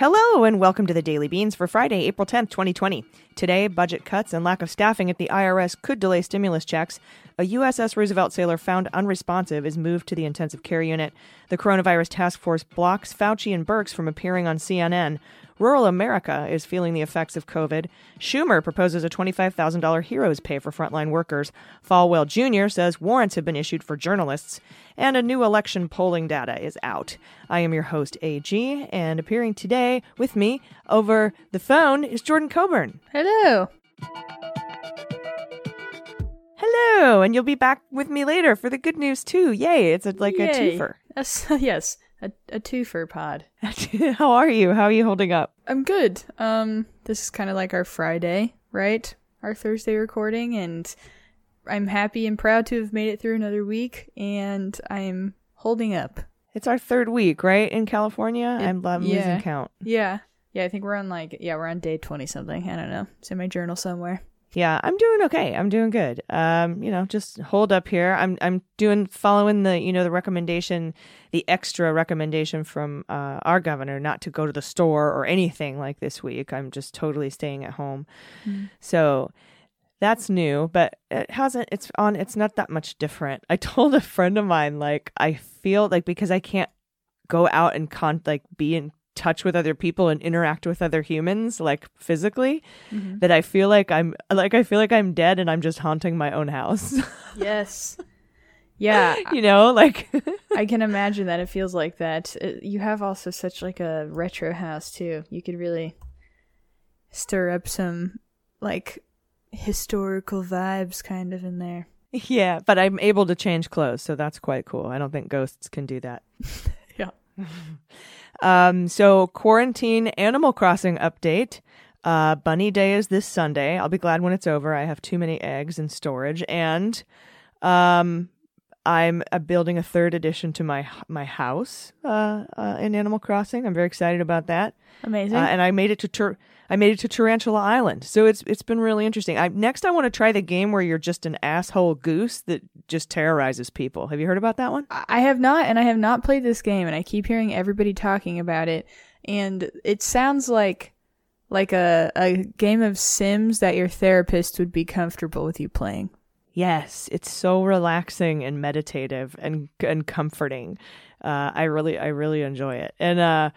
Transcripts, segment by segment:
Hello, and welcome to the Daily Beans for Friday, April 10th, 2020. Today, budget cuts and lack of staffing at the IRS could delay stimulus checks. A USS Roosevelt sailor found unresponsive is moved to the intensive care unit. The coronavirus task force blocks Fauci and Birx from appearing on CNN. Rural America is feeling the effects of COVID. Schumer proposes a $25,000 heroes pay for frontline workers. Falwell Jr. says warrants have been issued for journalists. And a new election polling data is out. I am your host, AG, and appearing today with me over the phone is Jordan Coburn. Hello. Hello, and you'll be back with me later for the good news too. Yay! It's a, like a twofer. Yes, yes, a, a twofer pod. How are you? How are you holding up? I'm good. Um, this is kind of like our Friday, right? Our Thursday recording, and I'm happy and proud to have made it through another week, and I'm holding up. It's our third week, right, in California. It- I'm, I'm yeah. losing count. Yeah, yeah. I think we're on like yeah, we're on day twenty something. I don't know. It's in my journal somewhere. Yeah, I'm doing okay. I'm doing good. Um, you know, just hold up here. I'm I'm doing following the you know the recommendation, the extra recommendation from uh, our governor not to go to the store or anything like this week. I'm just totally staying at home. So that's new, but it hasn't. It's on. It's not that much different. I told a friend of mine like I feel like because I can't go out and con like be in touch with other people and interact with other humans like physically mm-hmm. that I feel like I'm like I feel like I'm dead and I'm just haunting my own house. Yes. Yeah, you know, like I can imagine that it feels like that. It, you have also such like a retro house too. You could really stir up some like historical vibes kind of in there. yeah, but I'm able to change clothes, so that's quite cool. I don't think ghosts can do that. Yeah. Um so quarantine Animal Crossing update. Uh Bunny Day is this Sunday. I'll be glad when it's over. I have too many eggs in storage and um I'm uh, building a third addition to my my house uh, uh, in Animal Crossing. I'm very excited about that. Amazing. uh, and I made it to Tur- I made it to Tarantula Island. So it's it's been really interesting. I next I want to try the game where you're just an asshole goose that just terrorizes people. Have you heard about that one? I have not, and I have not played this game, and I keep hearing everybody talking about it, and it sounds like like a a game of Sims that your therapist would be comfortable with you playing. Yes, it's so relaxing and meditative and and comforting. Uh, I really I really enjoy it. And uh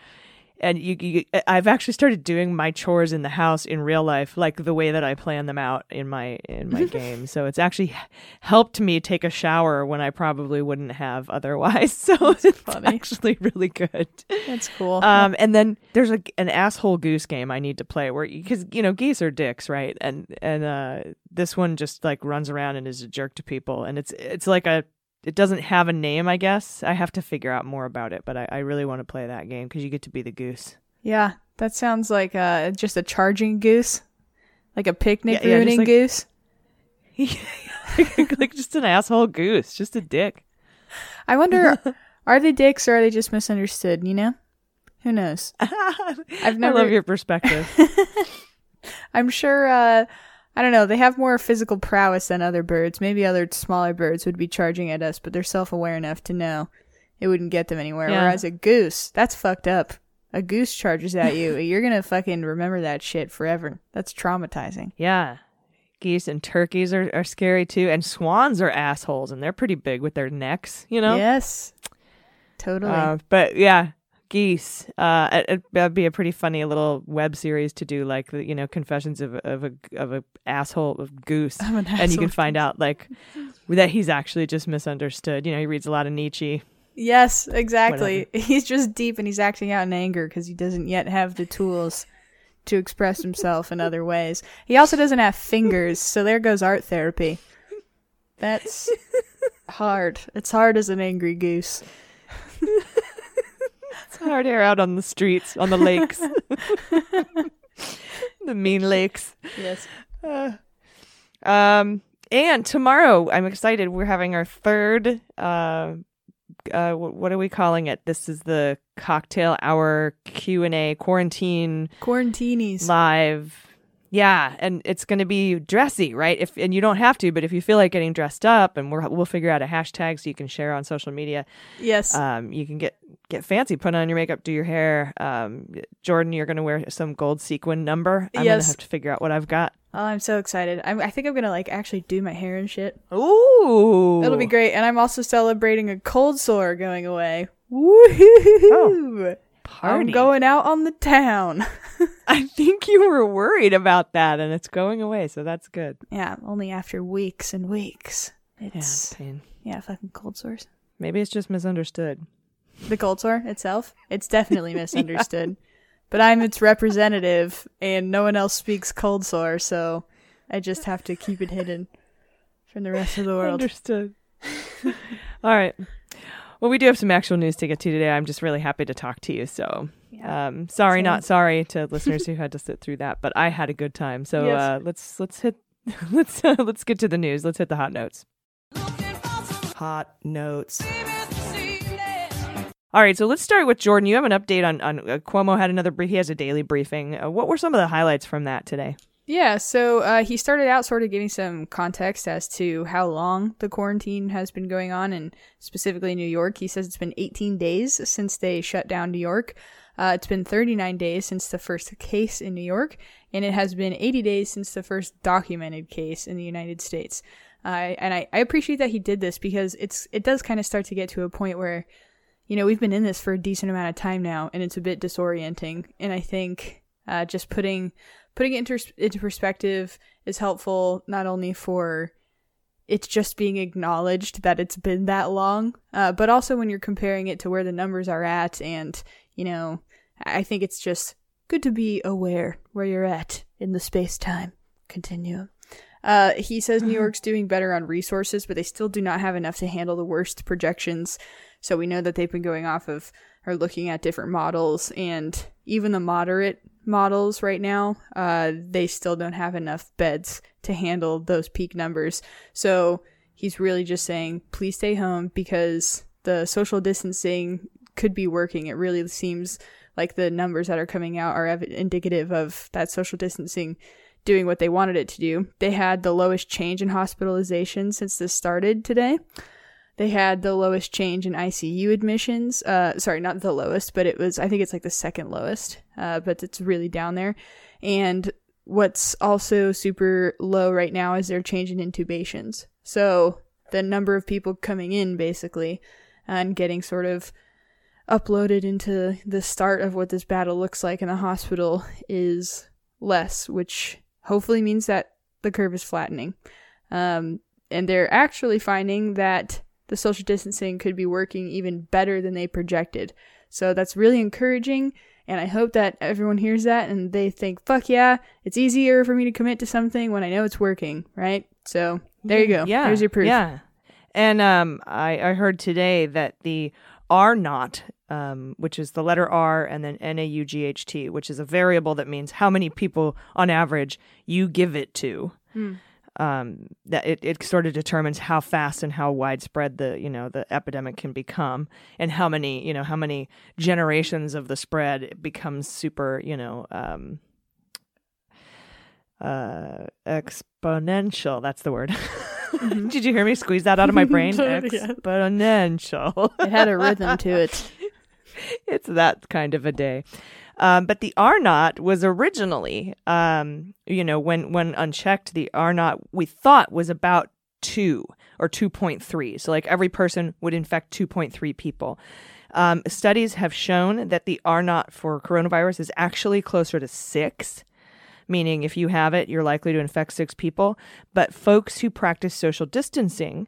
and you, you I've actually started doing my chores in the house in real life like the way that I plan them out in my in my game. So it's actually helped me take a shower when I probably wouldn't have otherwise. So it's funny. actually really good. That's cool. Um, and then there's a, an asshole goose game I need to play where because you know geese are dicks, right? And and uh, this one just like runs around and is a jerk to people, and it's it's like a it doesn't have a name, I guess. I have to figure out more about it, but I, I really want to play that game because you get to be the goose. Yeah, that sounds like uh, just a charging goose, like a picnic Yeah, yeah, ruining like- goose. like just an asshole goose, just a dick. I wonder, are they dicks or are they just misunderstood? You know, who knows? I've never- I love your perspective. I'm sure. Uh, I don't know. They have more physical prowess than other birds. Maybe other smaller birds would be charging at us, but they're self-aware enough to know it wouldn't get them anywhere. Yeah. Whereas a goose, that's fucked up. A goose charges at you, you're gonna fucking remember that shit forever. That's traumatizing. yeah. Geese and turkeys are, are scary too, and swans are assholes, and they're pretty big with their necks, you know. Yes, totally. Uh, but yeah, geese. Uh, it, it- that'd be a pretty funny little web series to do, like the you know confessions of of a of a asshole of goose, an and you can find out like that he's actually just misunderstood. You know, he reads a lot of Nietzsche. Yes, exactly. He's just deep and he's acting out in anger because he doesn't yet have the tools to express himself in other ways. He also doesn't have fingers, so there goes art therapy. That's hard. It's hard as an angry goose. It's hard air out on the streets, on the lakes, the mean lakes. Yes. Um, and tomorrow, I'm excited. We're having our third. Uh, uh, what are we calling it? This is the cocktail hour Q and A quarantine Quarantinis. live. Yeah, and it's going to be dressy, right? If and you don't have to, but if you feel like getting dressed up, and we're, we'll figure out a hashtag so you can share on social media. yes. Um, you can get get fancy, put on your makeup, do your hair. Um, Jordan, you're going to wear some gold sequin number. I'm going to have to figure out what I've got. oh, I'm so excited. I'm, I think I'm gonna like actually do my hair and shit. Ooh, It'll be great. And I'm also celebrating a cold sore going away. Woohoo! I'm Party. I'm going out on the town. I think you were worried about that, and it's going away, so that's good. yeah, only after weeks and weeks. Yeah, It's pain. yeah, fucking cold sores. Maybe it's just misunderstood. The cold sore itself, it's definitely misunderstood. But I'm its representative, and no one else speaks cold sore, so I just have to keep it hidden from the rest of the world. Understood. All right. Well, we do have some actual news to get to today. I'm just really happy to talk to you. So, Yeah. um, sorry, Same. not sorry to listeners who had to sit through that, but I had a good time. So Yes. uh, let's let's hit let's uh, let's get to the news. Let's hit the hot notes. Hot notes. All right, so let's start with Jordan. You have an update on on uh, Cuomo had another brief. He has a daily briefing. Uh, what were some of the highlights from that today? Yeah, so uh, he started out sort of giving some context as to how long the quarantine has been going on, and specifically New York. He says it's been 18 days since they shut down New York. Uh, it's been 39 days since the first case in New York, and it has been 80 days since the first documented case in the United States. Uh, and I, I appreciate that he did this because it's it does kind of start to get to a point where, you know, we've been in this for a decent amount of time now, and it's a bit disorienting. And I think uh, just putting putting it into, into perspective is helpful not only for it's just being acknowledged that it's been that long, uh, but also when you're comparing it to where the numbers are at, and you know, I think it's just good to be aware where you're at in the space time continuum. Uh, he says New York's doing better on resources, but they still do not have enough to handle the worst projections. So we know that they've been going off of or looking at different models, and even the moderate models right now, uh, they still don't have enough beds to handle those peak numbers. So he's really just saying, please stay home because the social distancing could be working. It really seems like the numbers that are coming out are ev- indicative of that social distancing doing what they wanted it to do. They had the lowest change in hospitalization since this started today. They had the lowest change in ICU admissions. Uh, sorry, not the lowest, but it was, I think it's like the second lowest, uh, but it's really down there. And what's also super low right now is their change in intubations. So the number of people coming in basically and getting sort of uploaded into the start of what this battle looks like in the hospital is less, which hopefully means that the curve is flattening. Um, and they're actually finding that the social distancing could be working even better than they projected. So that's really encouraging. And I hope that everyone hears that and they think, fuck yeah, it's easier for me to commit to something when I know it's working, right? So there you go. Yeah, There's your proof. Yeah, and um, I I heard today that the R naught, um, which is the letter R and then N A U G H T, which is a variable that means how many people on average you give it to. Um, that it, it sort of determines how fast and how widespread the you know the epidemic can become, and how many you know how many generations of the spread it becomes super you know um, uh, exponential. That's the word. Did you hear me squeeze that out of my brain? Exponential. It had a rhythm to it. it's that kind of a day. Um, but the R naught was originally, um, you know, when when unchecked, the R naught we thought was about two or two point three. So like every person would infect two point three people. Um, studies have shown that the R naught for coronavirus is actually closer to six meaning if you have it, you're likely to infect six people. But folks who practice social distancing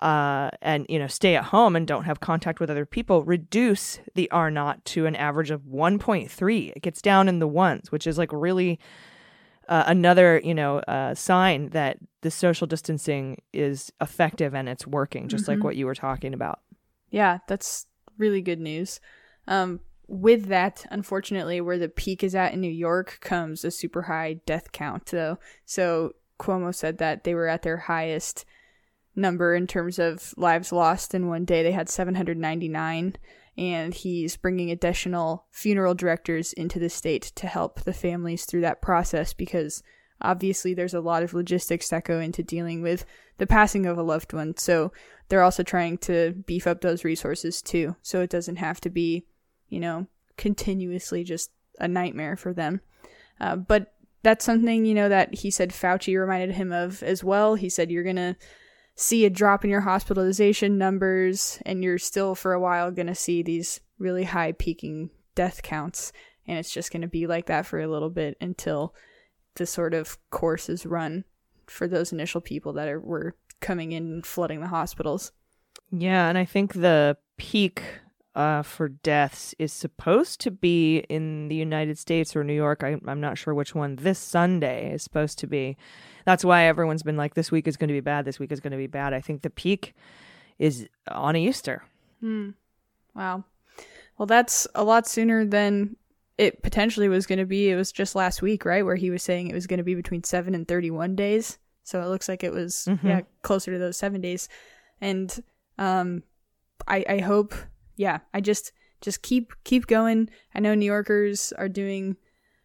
uh, and you know stay at home and don't have contact with other people reduce the R naught to an average of 1.3. It gets down in the ones, which is like really uh, another you know uh, sign that the social distancing is effective and it's working, just like what you were talking about. Yeah, that's really good news. Um, with that, unfortunately, where the peak is at in New York comes a super high death count, though. So Cuomo said that they were at their highest number in terms of lives lost in one day. They had 799, and he's bringing additional funeral directors into the state to help the families through that process because obviously there's a lot of logistics that go into dealing with the passing of a loved one. So they're also trying to beef up those resources too, so it doesn't have to be, you know, continuously just a nightmare for them. Uh, but that's something, you know, that he said Fauci reminded him of as well. He said, you're going to see a drop in your hospitalization numbers, and you're still for a while going to see these really high peaking death counts. And it's just going to be like that for a little bit until the sort of course is run for those initial people that are were coming in and flooding the hospitals. Yeah, and I think the peak uh, for deaths is supposed to be in the United States or New York. I, I'm not sure which one. This Sunday is supposed to be. That's why everyone's been like, this week is going to be bad. This week is going to be bad. I think the peak is on Easter. Hmm. Wow. Well, that's a lot sooner than it potentially was going to be. It was just last week, right, where he was saying it was going to be between seven and thirty-one days. So it looks like it was Mhm. yeah closer to those seven days, and um, I I hope yeah I just just keep keep going. I know New Yorkers are doing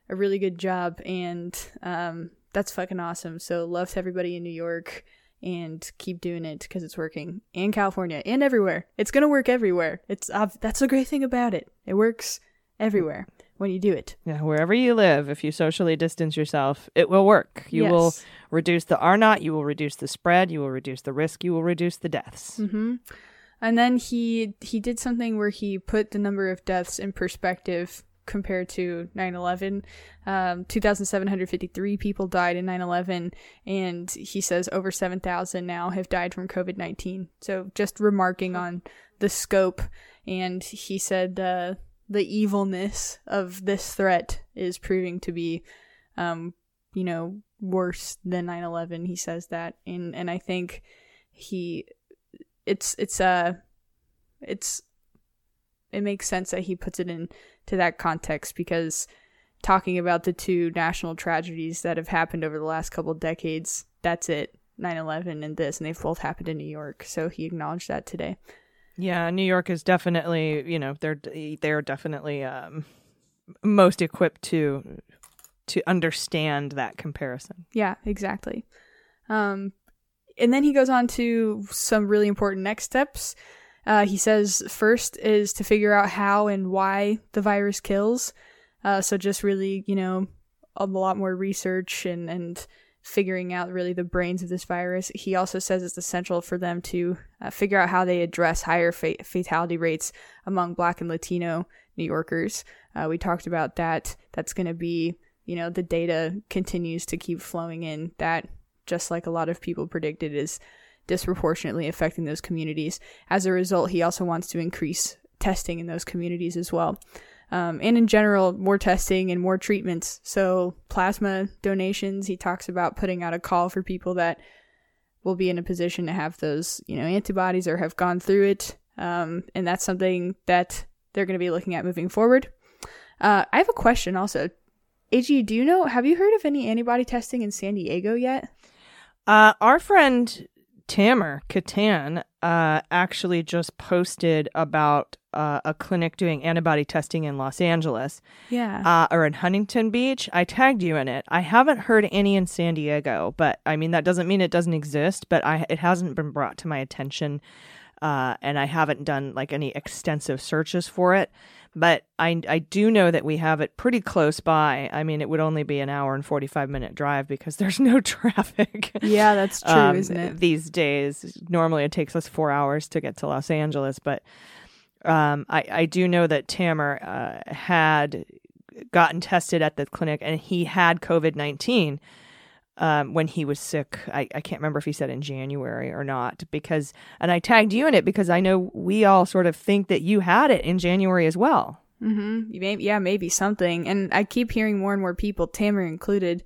a really good job, and um, that's fucking awesome. So love to everybody in New York. And keep doing it because it's working in California and everywhere. It's gonna work everywhere. It's uh, that's the great thing about it. It works everywhere when you do it. Yeah, wherever you live, if you socially distance yourself, it will work. You will reduce the R naught, you will reduce the spread, you will reduce the risk, you will reduce the deaths. hmm And then he he did something where he put the number of deaths in perspective compared to 9/11. Um, 2,753 people died in 9/11, and he says over 7,000 now have died from COVID-19. So just remarking on the scope, and he said uh, the evilness of this threat is proving to be, um, you know, worse than 9/11. He says that, and and I think he it's it's uh it's it makes sense that he puts it in to that context because talking about the two national tragedies that have happened over the last couple decades that's it 9-11 and this and they've both happened in new york. So he acknowledged that today. Yeah, New York is definitely, you know, they're they're definitely um, most equipped to to understand that comparison. yeah exactly. Um and then he goes on to some really important next steps uh, he says first is to figure out how and why the virus kills Uh, so just really, you know, a lot more research and and figuring out really the brains of this virus. He also says it's essential for them to uh, figure out how they address higher fa- fatality rates among Black and Latino New Yorkers. Uh, we talked about that. That's going to be, you know, the data continues to keep flowing in. That just like a lot of people predicted is disproportionately affecting those communities. As a result, he also wants to increase testing in those communities as well um, and in general, more testing and more treatments. So, plasma donations, he talks about putting out a call for people that will be in a position to have those, you know, antibodies or have gone through it. Um, and that's something that they're going to be looking at moving forward. Uh, I have a question also. AG, do you know, have you heard of any antibody testing in San Diego yet? Uh, our friend Tamer Katan uh, actually just posted about uh, a clinic doing antibody testing in Los Angeles Yeah. uh, or in Huntington Beach. I tagged you in it. I haven't heard any in San Diego, but I mean that doesn't mean it doesn't exist. But I it hasn't been brought to my attention, uh, and I haven't done like any extensive searches for it. But I I do know that we have it pretty close by. I mean, it would only be an hour and forty five minute drive because there's no traffic. yeah, that's true, um, isn't it? These days, normally it takes us four hours to get to Los Angeles, but um, I, I do know that Tamer uh, had gotten tested at the clinic and he had COVID 19 um, when he was sick. I, I can't remember if he said in January or not, because, and I tagged you in it because I know we all sort of think that you had it in January as well. Mm-hmm. Maybe, yeah, maybe something. And I keep hearing more and more people, Tamer included,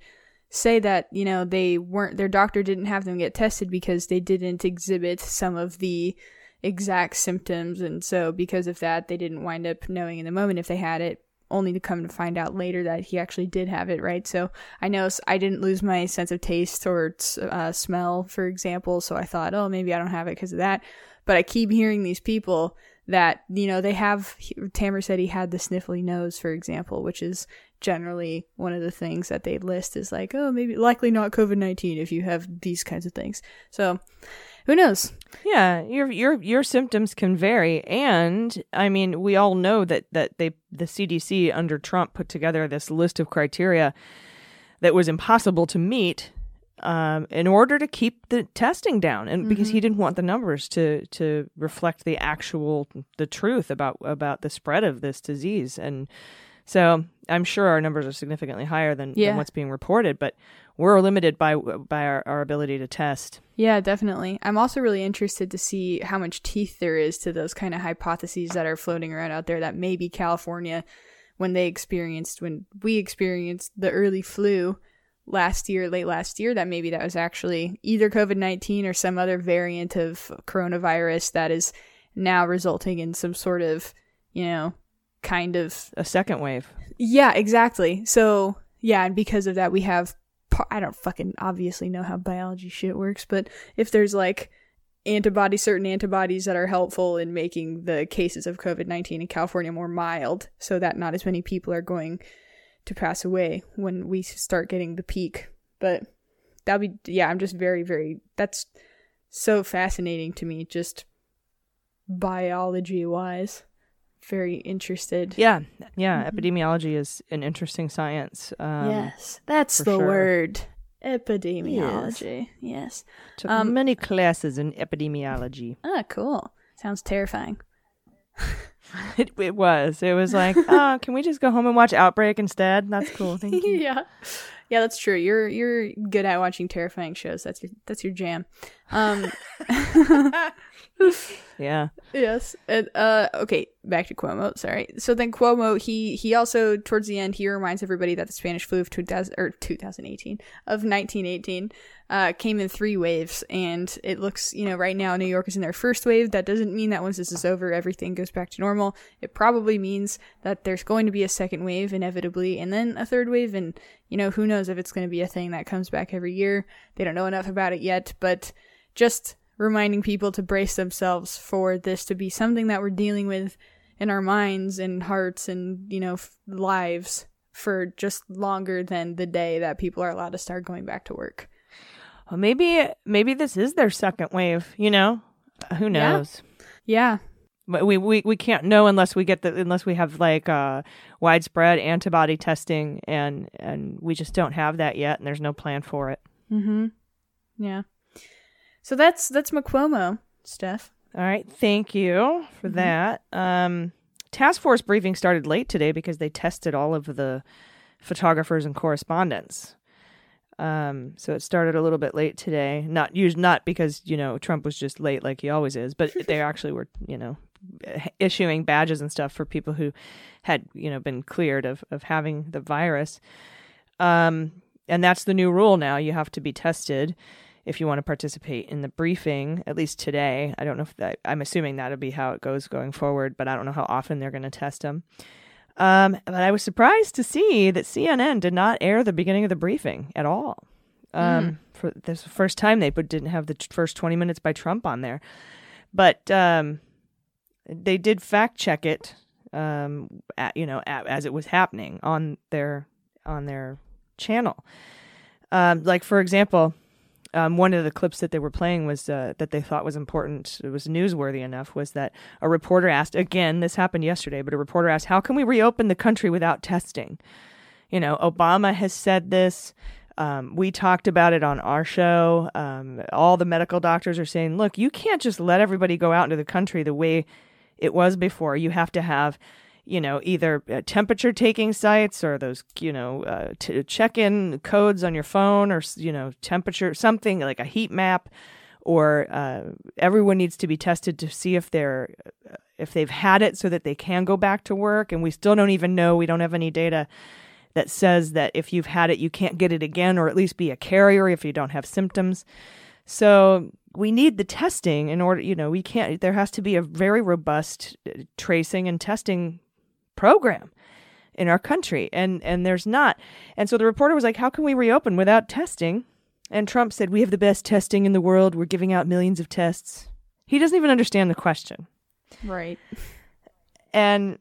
say that you know they weren't their doctor didn't have them get tested because they didn't exhibit some of the exact symptoms. And so, because of that, they didn't wind up knowing in the moment if they had it, only to come to find out later that he actually did have it, right? So, I know I didn't lose my sense of taste or uh, smell, for example. So, I thought, oh, maybe I don't have it because of that. But I keep hearing these people that, you know, they have, Tamer said he had the sniffly nose, for example, which is generally one of the things that they list is like, oh, maybe likely not COVID 19 if you have these kinds of things. So, who knows? Yeah, your your your symptoms can vary, and I mean, we all know that that they the CDC under Trump put together this list of criteria that was impossible to meet um, in order to keep the testing down, and because he didn't want the numbers to to reflect the actual the truth about about the spread of this disease, and so I'm sure our numbers are significantly higher than, Yeah. than what's being reported, but we're limited by by our, our ability to test. Yeah, definitely. I'm also really interested to see how much teeth there is to those kind of hypotheses that are floating around out there that maybe California, when they experienced, when we experienced the early flu last year, late last year, that maybe that was actually either COVID 19 or some other variant of coronavirus that is now resulting in some sort of, you know, kind of A second wave. yeah, exactly. So, yeah, and because of that, we have. par- I don't fucking obviously know how biology shit works, but if there's like antibodies, certain antibodies that are helpful in making the cases of COVID 19 in California more mild, so that not as many people are going to pass away when we start getting the peak. But that'll be, yeah, I'm just very, very, that's so fascinating to me, just biology wise. Very interested. Yeah, yeah. Epidemiology is an interesting science. Um, yes, that's the sure. word. Epidemiology. Yes. Took Um, many classes in epidemiology. Ah, cool. Sounds terrifying. It, it was. It was like, oh, can we just go home and watch Outbreak instead? That's cool. Thank you. yeah. Yeah, that's true. You're you're good at watching terrifying shows. That's your that's your jam. Um Yeah. Yes. And, uh, okay, back to Cuomo. Sorry. So then Cuomo, he he also towards the end he reminds everybody that the Spanish flu of 2000 or 2018 of 1918 uh, came in three waves, and it looks you know right now New York is in their first wave. That doesn't mean that once this is over everything goes back to normal. It probably means that there's going to be a second wave inevitably, and then a third wave, and you know who knows if it's going to be a thing that comes back every year. They don't know enough about it yet, but just reminding people to brace themselves for this to be something that we're dealing with in our minds and hearts and you know f- lives for just longer than the day that people are allowed to start going back to work. Well, maybe maybe this is their second wave. You know, Uh, who knows? Yeah. But we, we we can't know unless we get the unless we have like uh, widespread antibody testing and and we just don't have that yet and there's no plan for it. Mhm. Yeah. So that's that's McQuomo, Steph. All right, thank you for that. Um, task force briefing started late today because they tested all of the photographers and correspondents. Um, so it started a little bit late today. Not us- not because you know Trump was just late like he always is, but they actually were you know issuing badges and stuff for people who had you know been cleared of of having the virus. Um, and that's the new rule now. You have to be tested if you want to participate in the briefing, at least today. I don't know if that, I'm assuming that'll be how it goes going forward, but I don't know how often they're going to test them. Um, but I was surprised to see that CNN did not air the beginning of the briefing at all. Um, For this first time they put, didn't have the t- first 20 minutes by Trump on there, but um, they did fact check it. Um, at, you know, at, as it was happening on their on their channel. Um, like for example, um, one of the clips that they were playing was uh, that they thought was important, it was newsworthy enough, was that a reporter asked, again, this happened yesterday, but a reporter asked, How can we reopen the country without testing? You know, Obama has said this. Um, we talked about it on our show. Um, all the medical doctors are saying, Look, you can't just let everybody go out into the country the way it was before. You have to have you know, either uh, temperature taking sites or those, you know, uh, t- check in codes on your phone or, you know, temperature, something like a heat map, or uh, everyone needs to be tested to see if they're, uh, if they've had it so that they can go back to work. And we still don't even know, we don't have any data that says that if you've had it, you can't get it again, or at least be a carrier if you don't have symptoms. So we need the testing in order, you know, we can't, there has to be a very robust uh, tracing and testing program in our country. And, and there's not. And so the reporter was like, how can we reopen without testing? And Trump said, we have the best testing in the world. We're giving out millions of tests. He doesn't even understand the question. Right. And,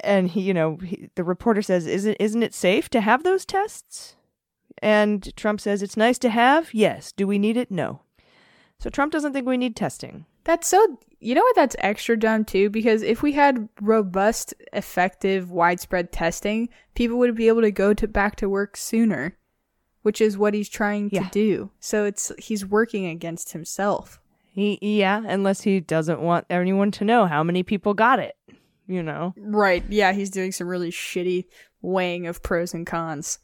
and he, you know, he, the reporter says, isn't, isn't it safe to have those tests? And Trump says, it's nice to have. Yes. Do we need it? No. So Trump doesn't think we need testing. That's so. You know what? That's extra dumb too. Because if we had robust, effective, widespread testing, people would be able to go to back to work sooner, which is what he's trying Yeah. to do. So it's he's working against himself. He, yeah, unless he doesn't want anyone to know how many people got it, you know. Right. Yeah, he's doing some really shitty weighing of pros and cons,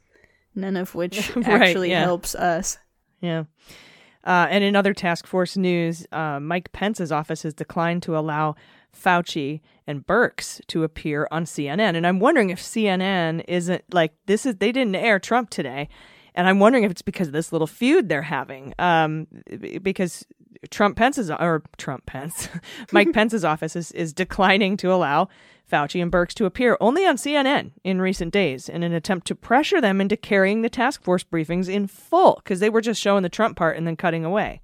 none of which Right, actually yeah. helps us. Yeah. Uh, and in other task force news, uh, Mike Pence's office has declined to allow Fauci and Birx to appear on CNN. And I'm wondering if CNN isn't like this is they didn't air Trump today. And I'm wondering if it's because of this little feud they're having. Um, because Trump Pence's or Trump Pence, Mike Pence's office is, is declining to allow Fauci and Birx to appear only on CNN in recent days in an attempt to pressure them into carrying the task force briefings in full because they were just showing the Trump part and then cutting away.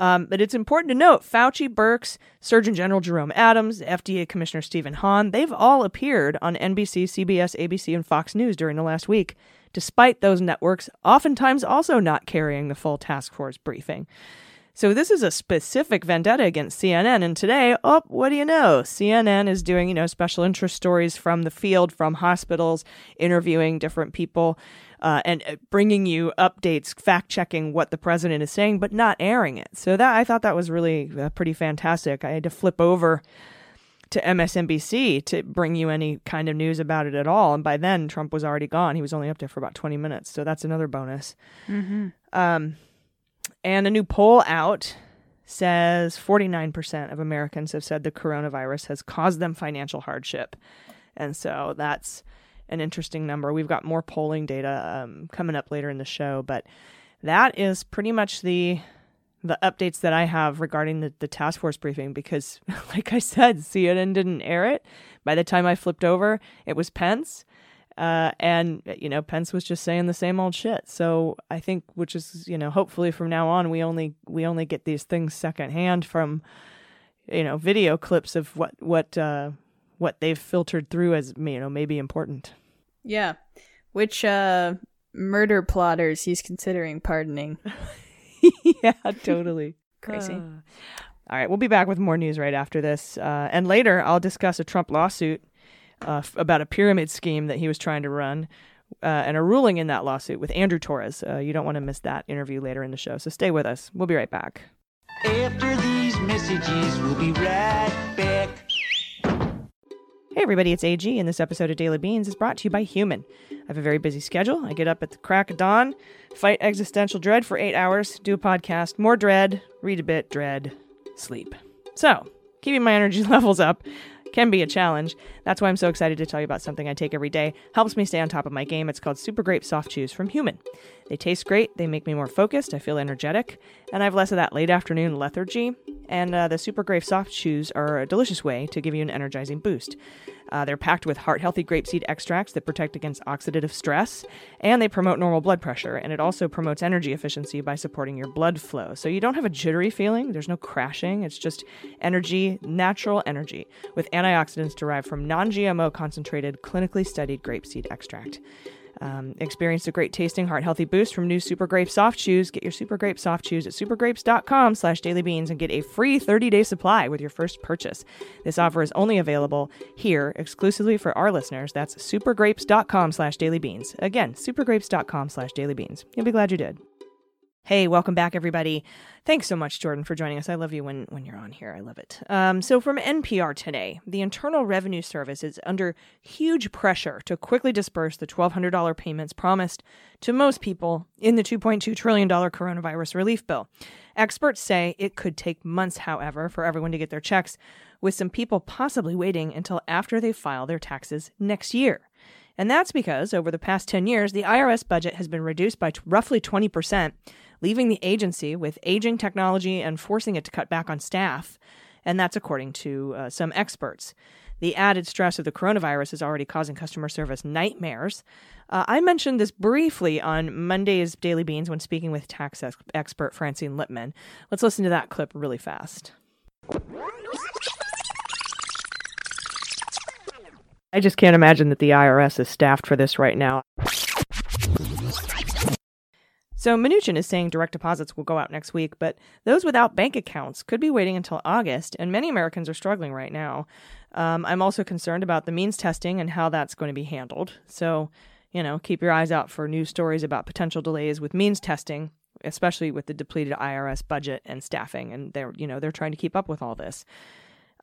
Um, but it's important to note Fauci, Birx, Surgeon General Jerome Adams, FDA Commissioner Stephen Hahn, they've all appeared on NBC, CBS, ABC, and Fox News during the last week, despite those networks oftentimes also not carrying the full task force briefing. So this is a specific vendetta against CNN. And today, oh, what do you know? CNN is doing, you know, special interest stories from the field, from hospitals, interviewing different people, uh, and uh, bringing you updates, fact checking what the president is saying, but not airing it. So that I thought that was really uh, pretty fantastic. I had to flip over to MSNBC to bring you any kind of news about it at all. And by then, Trump was already gone. He was only up there for about 20 minutes. So that's another bonus. Mhm. Um, and a new poll out says 49% of Americans have said the coronavirus has caused them financial hardship. And so that's an interesting number. We've got more polling data um, coming up later in the show, but that is pretty much the the updates that I have regarding the, the task force briefing because, like I said, CNN didn't air it. By the time I flipped over, it was Pence. Uh, and, you know, Pence was just saying the same old shit. So I think, which is, you know, hopefully from now on, we only, we only get these things secondhand from, you know, video clips of what, what, uh, what they've filtered through as, you know, maybe important. Yeah. Which uh murder plotters he's considering pardoning. yeah, totally. Crazy. Uh, all right, we'll be back with more news right after this. Uh, and later, I'll discuss a Trump lawsuit uh, about a pyramid scheme that he was trying to run uh, and a ruling in that lawsuit with Andrew Torrez. Uh, you don't want to miss that interview later in the show, so stay with us. We'll be right back. After these messages, we'll be right back. Hey everybody, it's AG, and this episode of Daily Beans is brought to you by Human. I have a very busy schedule. I get up at the crack of dawn, fight existential dread for eight hours, do a podcast, more dread, read a bit, dread, sleep. So, keeping my energy levels up can be a challenge. That's why I'm so excited to tell you about something I take every day. Helps me stay on top of my game. It's called Super Grape Soft Chews from Human. They taste great, they make me more focused, I feel energetic, and I have less of that late afternoon lethargy. And uh, the Super Grape Soft Chews are a delicious way to give you an energizing boost. Uh, they're packed with heart healthy grapeseed extracts that protect against oxidative stress, and they promote normal blood pressure. And it also promotes energy efficiency by supporting your blood flow. So you don't have a jittery feeling, there's no crashing. It's just energy, natural energy, with antioxidants derived from non GMO concentrated, clinically studied grapeseed extract. Um, experience a great tasting, heart healthy boost from new Super Grape Soft Chews. Get your Super Grape Soft Chews at supergrapes.com slash dailybeans and get a free 30 day supply with your first purchase. This offer is only available here exclusively for our listeners. That's supergrapes.com slash dailybeans. Again, supergrapes.com slash dailybeans. You'll be glad you did. Hey, welcome back, everybody. Thanks so much, Jordan, for joining us. I love you when, when you're on here. I love it. Um, so, from NPR today, the Internal Revenue Service is under huge pressure to quickly disperse the $1,200 payments promised to most people in the $2.2 trillion coronavirus relief bill. Experts say it could take months, however, for everyone to get their checks, with some people possibly waiting until after they file their taxes next year. And that's because over the past 10 years, the IRS budget has been reduced by t- roughly 20%, leaving the agency with aging technology and forcing it to cut back on staff. And that's according to uh, some experts. The added stress of the coronavirus is already causing customer service nightmares. Uh, I mentioned this briefly on Monday's Daily Beans when speaking with tax ex- expert Francine Lipman. Let's listen to that clip really fast. I just can't imagine that the IRS is staffed for this right now. So Mnuchin is saying direct deposits will go out next week, but those without bank accounts could be waiting until August, and many Americans are struggling right now. Um, I'm also concerned about the means testing and how that's going to be handled. So, you know, keep your eyes out for news stories about potential delays with means testing, especially with the depleted IRS budget and staffing, and they're you know they're trying to keep up with all this.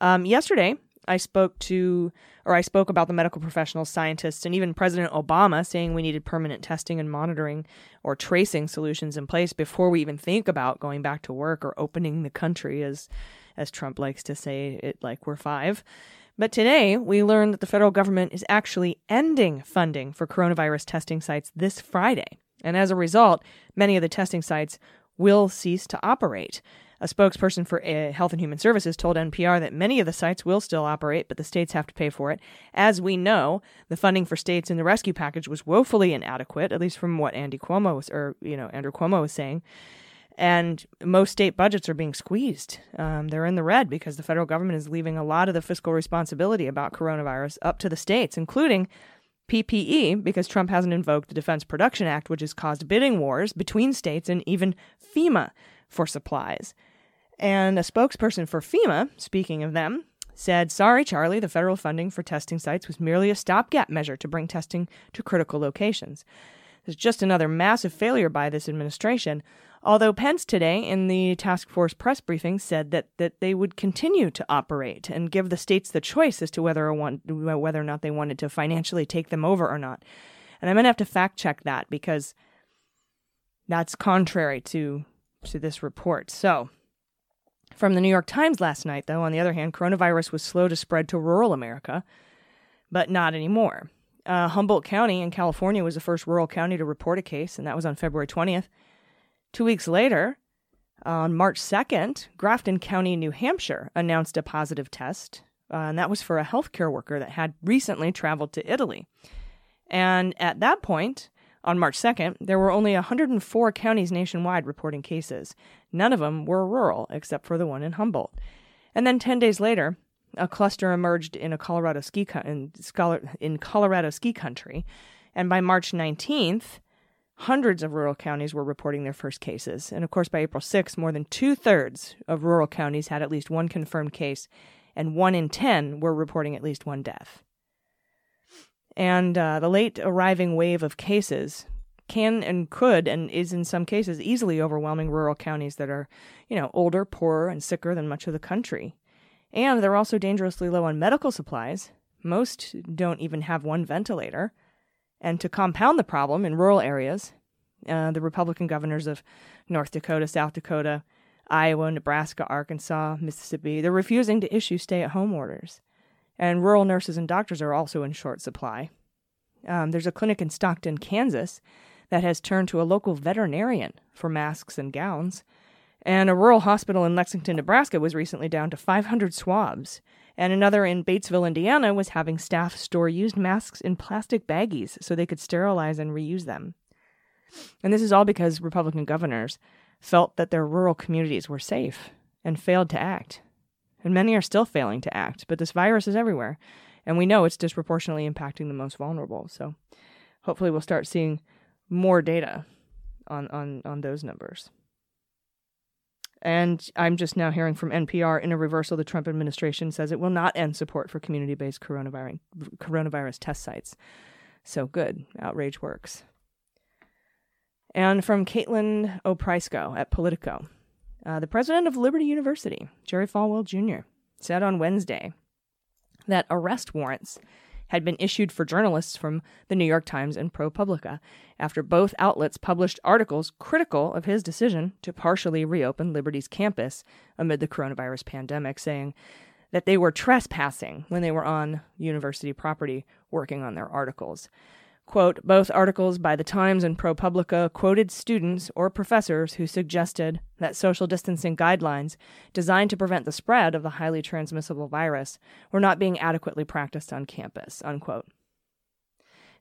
Um, yesterday, I spoke to, or I spoke about the medical professionals, scientists, and even President Obama saying we needed permanent testing and monitoring or tracing solutions in place before we even think about going back to work or opening the country, as as Trump likes to say it like we're five. But today, we learned that the federal government is actually ending funding for coronavirus testing sites this Friday. And as a result, many of the testing sites will cease to operate. A spokesperson for uh, Health and Human Services told NPR that many of the sites will still operate, but the states have to pay for it. As we know, the funding for states in the rescue package was woefully inadequate, at least from what Andy Cuomo was, or you know, Andrew Cuomo was saying. And most state budgets are being squeezed. Um, they're in the red because the federal government is leaving a lot of the fiscal responsibility about coronavirus up to the states, including PPE, because Trump hasn't invoked the Defense Production Act, which has caused bidding wars between states and even FEMA for supplies. And a spokesperson for FEMA, speaking of them, said, Sorry, Charlie, the federal funding for testing sites was merely a stopgap measure to bring testing to critical locations. It's just another massive failure by this administration. Although Pence today in the task force press briefing said that, that they would continue to operate and give the states the choice as to whether or, want, whether or not they wanted to financially take them over or not. And I'm going to have to fact check that because that's contrary to to this report. So, from the New York Times last night, though, on the other hand, coronavirus was slow to spread to rural America, but not anymore. Uh, Humboldt County in California was the first rural county to report a case, and that was on February 20th. Two weeks later, on March 2nd, Grafton County, New Hampshire, announced a positive test, uh, and that was for a healthcare worker that had recently traveled to Italy. And at that point, on March 2nd, there were only 104 counties nationwide reporting cases. None of them were rural, except for the one in Humboldt. And then 10 days later, a cluster emerged in a Colorado ski co- in, in Colorado ski country, and by March 19th, hundreds of rural counties were reporting their first cases. And of course, by April 6th, more than two thirds of rural counties had at least one confirmed case, and one in 10 were reporting at least one death. And uh, the late arriving wave of cases can and could and is in some cases easily overwhelming rural counties that are, you know, older, poorer, and sicker than much of the country. And they're also dangerously low on medical supplies. Most don't even have one ventilator. And to compound the problem in rural areas, uh, the Republican governors of North Dakota, South Dakota, Iowa, Nebraska, Arkansas, Mississippi, they're refusing to issue stay at home orders and rural nurses and doctors are also in short supply. Um, there's a clinic in Stockton, Kansas, that has turned to a local veterinarian for masks and gowns. And a rural hospital in Lexington, Nebraska was recently down to 500 swabs. And another in Batesville, Indiana was having staff store used masks in plastic baggies so they could sterilize and reuse them. And this is all because Republican governors felt that their rural communities were safe and failed to act and many are still failing to act. But this virus is everywhere, and we know it's disproportionately impacting the most vulnerable. So hopefully, we'll start seeing more data on on on those numbers. And I'm just now hearing from NPR in a reversal, the Trump administration says it will not end support for community based coronavirus, coronavirus test sites. So good. Outrage works. And from Caitlin Oprysko at Politico. Uh, the president of Liberty University, Jerry Falwell Jr., said on Wednesday that arrest warrants had been issued for journalists from the New York Times and ProPublica after both outlets published articles critical of his decision to partially reopen Liberty's campus amid the coronavirus pandemic, saying that they were trespassing when they were on university property working on their articles. Quote, both articles by the Times and ProPublica quoted students or professors who suggested that social distancing guidelines designed to prevent the spread of the highly transmissible virus were not being adequately practiced on campus, unquote.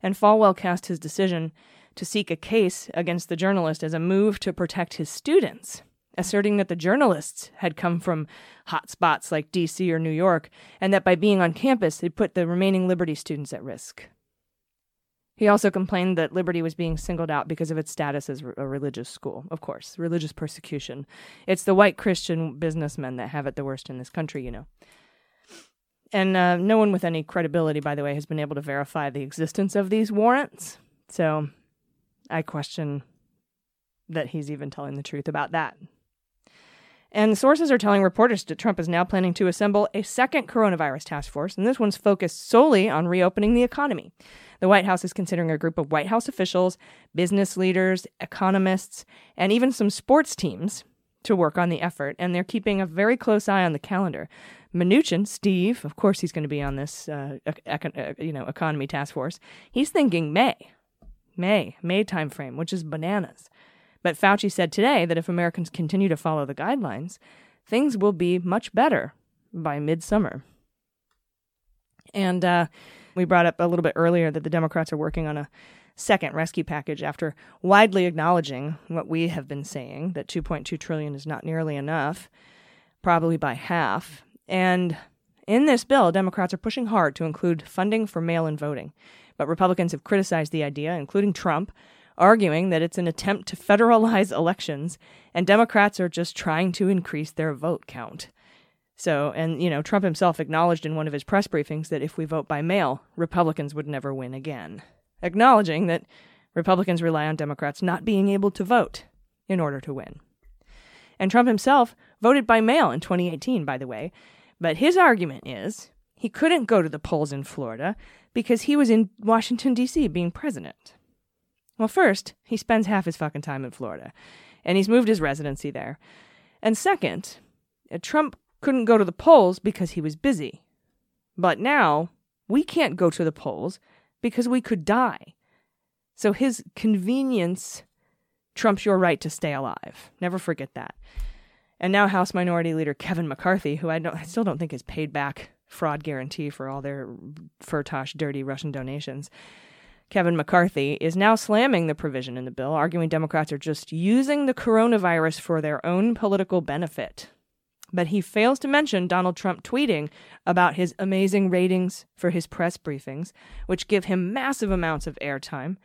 And Falwell cast his decision to seek a case against the journalist as a move to protect his students, asserting that the journalists had come from hot spots like DC or New York, and that by being on campus, they put the remaining Liberty students at risk. He also complained that Liberty was being singled out because of its status as a religious school. Of course, religious persecution. It's the white Christian businessmen that have it the worst in this country, you know. And uh, no one with any credibility, by the way, has been able to verify the existence of these warrants. So I question that he's even telling the truth about that. And sources are telling reporters that Trump is now planning to assemble a second coronavirus task force, and this one's focused solely on reopening the economy. The White House is considering a group of White House officials, business leaders, economists, and even some sports teams to work on the effort, and they're keeping a very close eye on the calendar. Mnuchin, Steve, of course, he's going to be on this, uh, econ- uh, you know, economy task force. He's thinking May, May, May timeframe, which is bananas. But Fauci said today that if Americans continue to follow the guidelines, things will be much better by midsummer. And uh, we brought up a little bit earlier that the Democrats are working on a second rescue package after widely acknowledging what we have been saying that 2.2 trillion is not nearly enough, probably by half. And in this bill, Democrats are pushing hard to include funding for mail-in voting. But Republicans have criticized the idea, including Trump, arguing that it's an attempt to federalize elections and Democrats are just trying to increase their vote count. So, and you know, Trump himself acknowledged in one of his press briefings that if we vote by mail, Republicans would never win again, acknowledging that Republicans rely on Democrats not being able to vote in order to win. And Trump himself voted by mail in 2018, by the way, but his argument is he couldn't go to the polls in Florida because he was in Washington, D.C. being president. Well, first, he spends half his fucking time in Florida, and he's moved his residency there. And second, uh, Trump couldn't go to the polls because he was busy. But now, we can't go to the polls because we could die. So his convenience trumps your right to stay alive. Never forget that. And now House Minority Leader Kevin McCarthy, who I don't I still don't think is paid back fraud guarantee for all their Firtash dirty Russian donations. Kevin McCarthy is now slamming the provision in the bill, arguing Democrats are just using the coronavirus for their own political benefit. But he fails to mention Donald Trump tweeting about his amazing ratings for his press briefings, which give him massive amounts of airtime,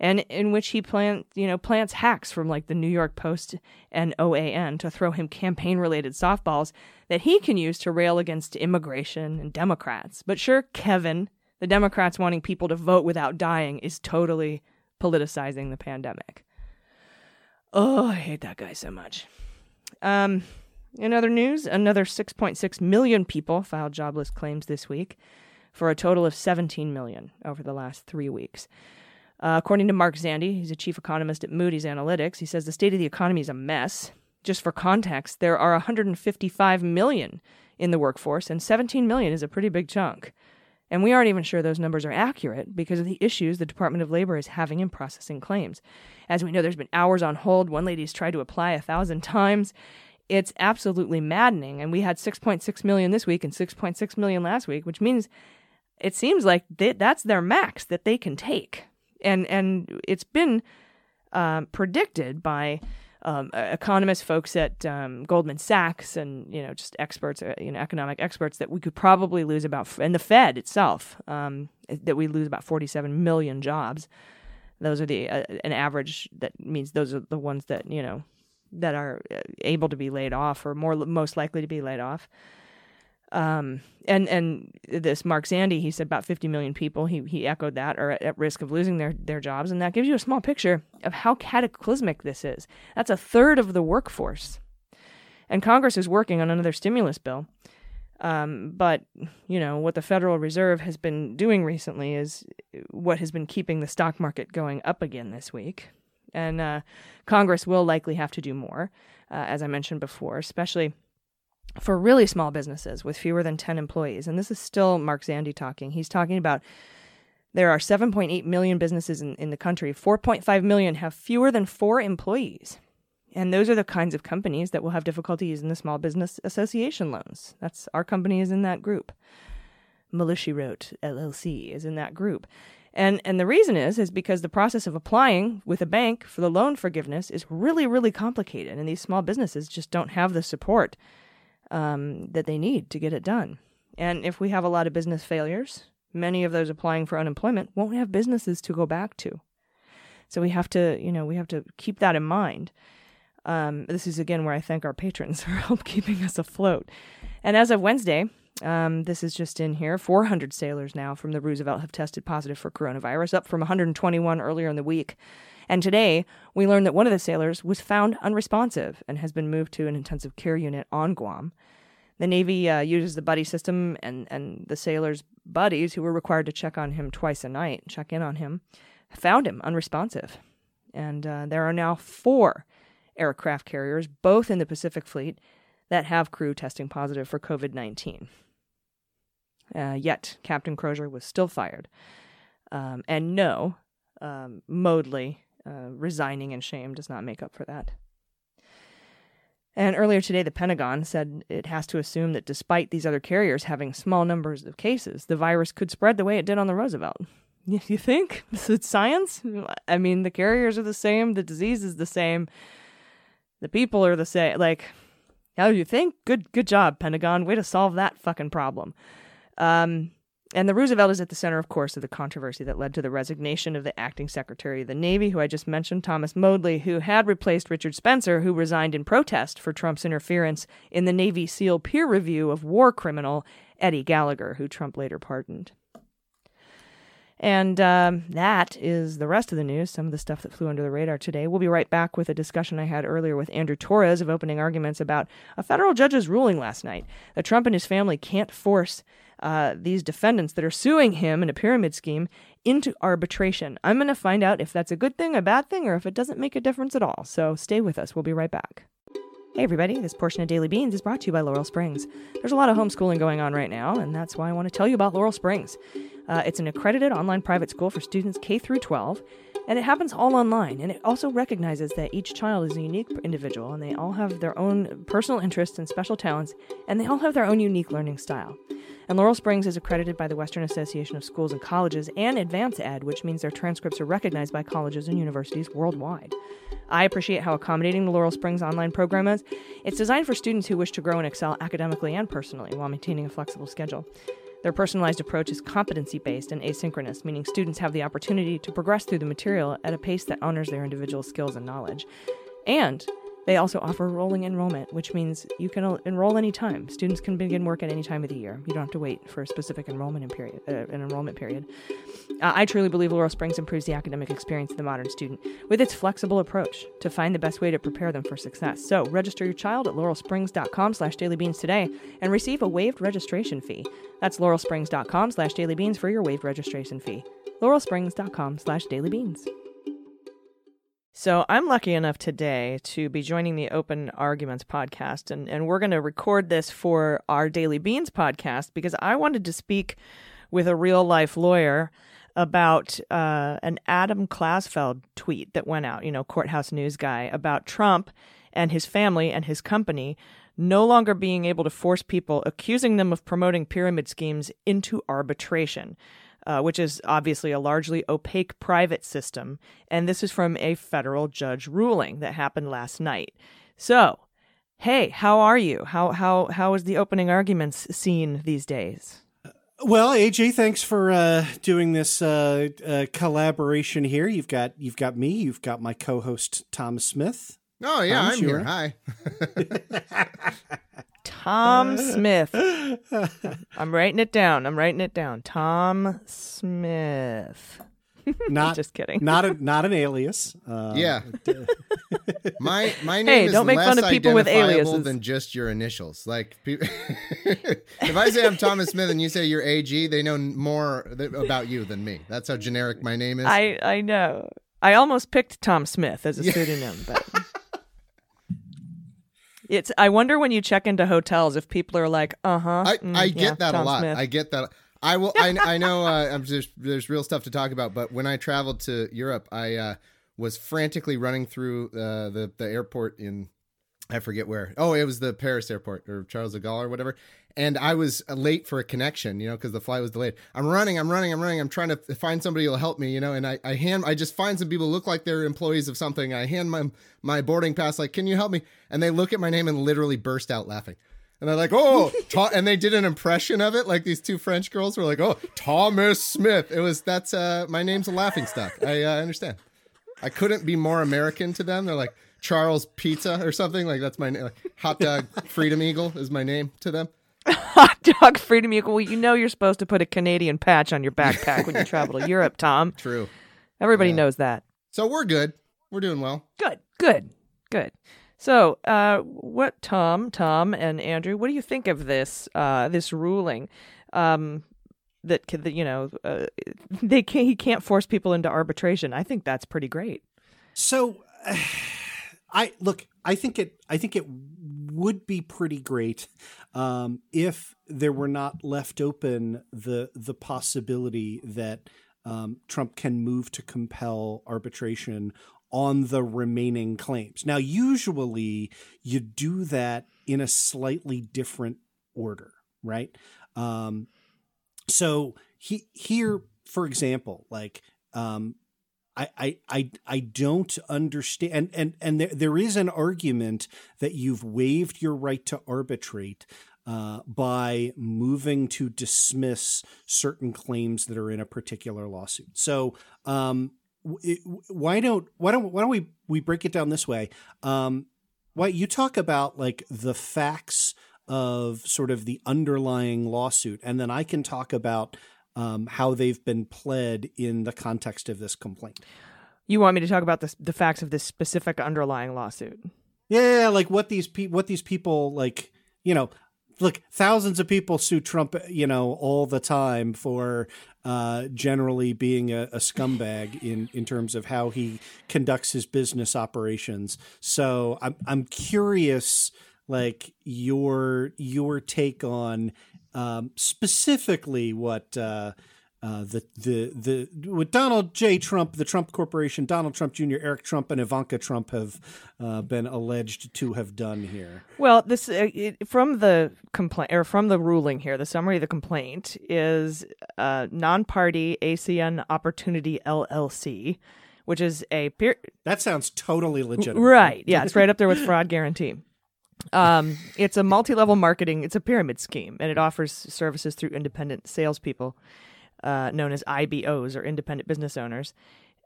and in which he plant, you know, plants hacks from like the New York Post and OAN to throw him campaign-related softballs that he can use to rail against immigration and Democrats. But sure, Kevin, the Democrats wanting people to vote without dying is totally politicizing the pandemic. Oh, I hate that guy so much. Um, in other news, another 6.6 million people filed jobless claims this week for a total of 17 million over the last three weeks. Uh, according to Mark Zandi, he's a chief economist at Moody's Analytics, he says the state of the economy is a mess. Just for context, there are 155 million in the workforce, and 17 million is a pretty big chunk. And we aren't even sure those numbers are accurate because of the issues the Department of Labor is having in processing claims. As we know, there's been hours on hold. One lady's tried to apply a thousand times. It's absolutely maddening. And we had 6.6 million this week and 6.6 million last week, which means it seems like they, that's their max that they can take. And and it's been um, predicted by um, economists, folks at um, Goldman Sachs, and you know just experts, uh, you know economic experts, that we could probably lose about, and the Fed itself, um, that we lose about 47 million jobs. Those are the uh, an average that means those are the ones that you know that are uh, able to be laid off or more most likely to be laid off. Um, and and this Mark Zandi, he said about 50 million people. He he echoed that are at, at risk of losing their their jobs, and that gives you a small picture of how cataclysmic this is. That's a third of the workforce, and Congress is working on another stimulus bill. Um, but you know what the Federal Reserve has been doing recently is what has been keeping the stock market going up again this week, and uh, Congress will likely have to do more, uh, as I mentioned before, especially for really small businesses with fewer than 10 employees. And this is still Mark Zandi talking. He's talking about There are 7.8 million businesses in, in the country. 4.5 million have fewer than four employees. And those are the kinds of companies that will have difficulty using the Small Business Association loans. That's our company is in that group. Mueller She Wrote LLC is in that group. And and the reason is is because the process of applying with a bank for the loan forgiveness is really really complicated, and these small businesses just don't have the support um, that they need to get it done. And if we have a lot of business failures, many of those applying for unemployment won't have businesses to go back to. So we have to, you know, we have to keep that in mind. Um, this is again where I thank our patrons for help keeping us afloat. And as of Wednesday, um, this is just in here 400 sailors now from the Roosevelt have tested positive for coronavirus, up from 121 earlier in the week. And today, we learned that one of the sailors was found unresponsive and has been moved to an intensive care unit on Guam. The Navy uh, uses the buddy system, and, and the sailors' buddies, who were required to check on him twice a night, check in on him, found him unresponsive. And uh, there are now four aircraft carriers, both in the Pacific Fleet, that have crew testing positive for COVID 19. Uh, yet, Captain Crozier was still fired. Um, and no, um, Modly uh, resigning in shame does not make up for that. And earlier today, the Pentagon said it has to assume that despite these other carriers having small numbers of cases, the virus could spread the way it did on the Roosevelt. You, think? It's science? I mean, the carriers are the same, the disease is the same, the people are the same. Like, how do you think? Good, good job, Pentagon. Way to solve that fucking problem. Um, and the Roosevelt is at the center, of course, of the controversy that led to the resignation of the acting Secretary of the Navy, who I just mentioned, Thomas Modly, who had replaced Richard Spencer, who resigned in protest for Trump's interference in the Navy SEAL peer review of war criminal Eddie Gallagher, who Trump later pardoned. And um, that is the rest of the news, some of the stuff that flew under the radar today. We'll be right back with a discussion I had earlier with Andrew Torrez of opening arguments about a federal judge's ruling last night that Trump and his family can't force uh, these defendants that are suing him in a pyramid scheme into arbitration. I'm going to find out if that's a good thing, a bad thing, or if it doesn't make a difference at all. So stay with us. We'll be right back. Hey, everybody, this portion of Daily Beans is brought to you by Laurel Springs. There's a lot of homeschooling going on right now, and that's why I want to tell you about Laurel Springs. Uh, it's an accredited online private school for students K through 12, and it happens all online. And it also recognizes that each child is a unique individual, and they all have their own personal interests and special talents, and they all have their own unique learning style. And Laurel Springs is accredited by the Western Association of Schools and Colleges and Advance Ed, which means their transcripts are recognized by colleges and universities worldwide. I appreciate how accommodating the Laurel Springs online program is. It's designed for students who wish to grow and excel academically and personally while maintaining a flexible schedule. Their personalized approach is competency based and asynchronous, meaning students have the opportunity to progress through the material at a pace that honors their individual skills and knowledge. And they also offer rolling enrollment, which means you can en- enroll anytime. Students can begin work at any time of the year. You don't have to wait for a specific enrollment period. Uh, an enrollment period. Uh, I truly believe Laurel Springs improves the academic experience of the modern student with its flexible approach to find the best way to prepare them for success. So register your child at laurelsprings.com/slash dailybeans today and receive a waived registration fee. That's laurelsprings.com/slash dailybeans for your waived registration fee. laurelsprings.com/slash dailybeans. So I'm lucky enough today to be joining the Open Arguments podcast, and, and we're going to record this for our Daily Beans podcast because I wanted to speak with a real life lawyer about uh, an Adam Klasfeld tweet that went out, you know, courthouse news guy, about Trump and his family and his company no longer being able to force people accusing them of promoting pyramid schemes into arbitration uh, which is obviously a largely opaque private system. And this is from a federal judge ruling that happened last night. So, hey, how are you? How how how is the opening arguments seen these days? Well, AG, thanks for uh, doing this uh, uh, collaboration here. You've got you've got me. You've got my co-host Thomas Smith. Oh yeah, Thomas, I'm you here. Hi. Tom Smith. I'm writing it down. I'm writing it down. Tom Smith. Not Just kidding. Not a not an alias. Uh, yeah. My my name Hey, is don't make less fun of people with identifiable aliases. than just your initials. Like, pe- if I say I'm Thomas Smith and you say you're AG, they know more th- about you than me. That's how generic my name is. I I know. I almost picked Tom Smith as a pseudonym, but it's. I wonder when you check into hotels if people are like, "Uh huh." I, I get that a lot. Smith. I get that. I will. I, I know. Uh, I'm just there's real stuff to talk about. But when I traveled to Europe, I uh, was frantically running through uh, the the airport in I forget where. Oh, it was the Paris airport or Charles de Gaulle or whatever. And I was uh, late for a connection, you know, because the flight was delayed. I'm running, I'm running, I'm running. I'm trying to find somebody who'll help me, you know. And I, I hand, I just find some people who look like they're employees of something. I hand my my boarding pass, like, can you help me? And they look at my name and literally burst out laughing. And they're like, oh, and they did an impression of it. Like these two French girls were like, oh, Thomas Smith. It was that's uh, my name's a laughing stock. I uh, understand. I couldn't be more American to them. They're like Charles Pizza or something. Like that's my name. Like, hot dog Freedom Eagle is my name to them. Hot dog freedom eagle. Well, you know you're supposed to put a Canadian patch on your backpack when you travel to Europe, Tom. True. Everybody Yeah. knows that. So we're good. We're doing well. Good, good, good. So, uh, what, Tom, Tom, and Andrew, what do you think of this uh, this ruling? Um, that could- that you know uh, they can't, he can't force people into arbitration. I think that's pretty great. So, I look. I think it. I think it would be pretty great um, if there were not left open the the possibility that um, Trump can move to compel arbitration on the remaining claims. Now, usually you do that in a slightly different order, right? Um, so he, here, for example, like um, I, I, I, I don't understand, and and and there, there is an argument that you've waived your right to arbitrate uh, by moving to dismiss certain claims that are in a particular lawsuit. So, um, it, why don't why don't why don't we we break it down this way? Um, why you talk about like the facts of sort of the underlying lawsuit, and then I can talk about um, how they've been pled in the context of this complaint. You want me to talk about the the facts of this specific underlying lawsuit? Yeah, like what these pe- what these people like, you know, look, thousands of people sue Trump, you know, all the time for uh, generally being a, a scumbag in in terms of how he conducts his business operations. So I'm I'm curious, like your your take on um, specifically what. Uh, uh, the the the what Donald J. Trump, the Trump Corporation, Donald Trump Jr., Eric Trump, and Ivanka Trump have uh, been alleged to have done here. Well, this uh, it, from the complaint or from the ruling here, the summary of the complaint is uh, non-party ACN Opportunity LLC, which is a peer. That sounds totally legitimate. Right. Yeah, it's right up there with fraud guarantee. Um, it's a multi-level marketing. It's a pyramid scheme, and it offers services through independent salespeople, uh, known as IBOs or independent business owners.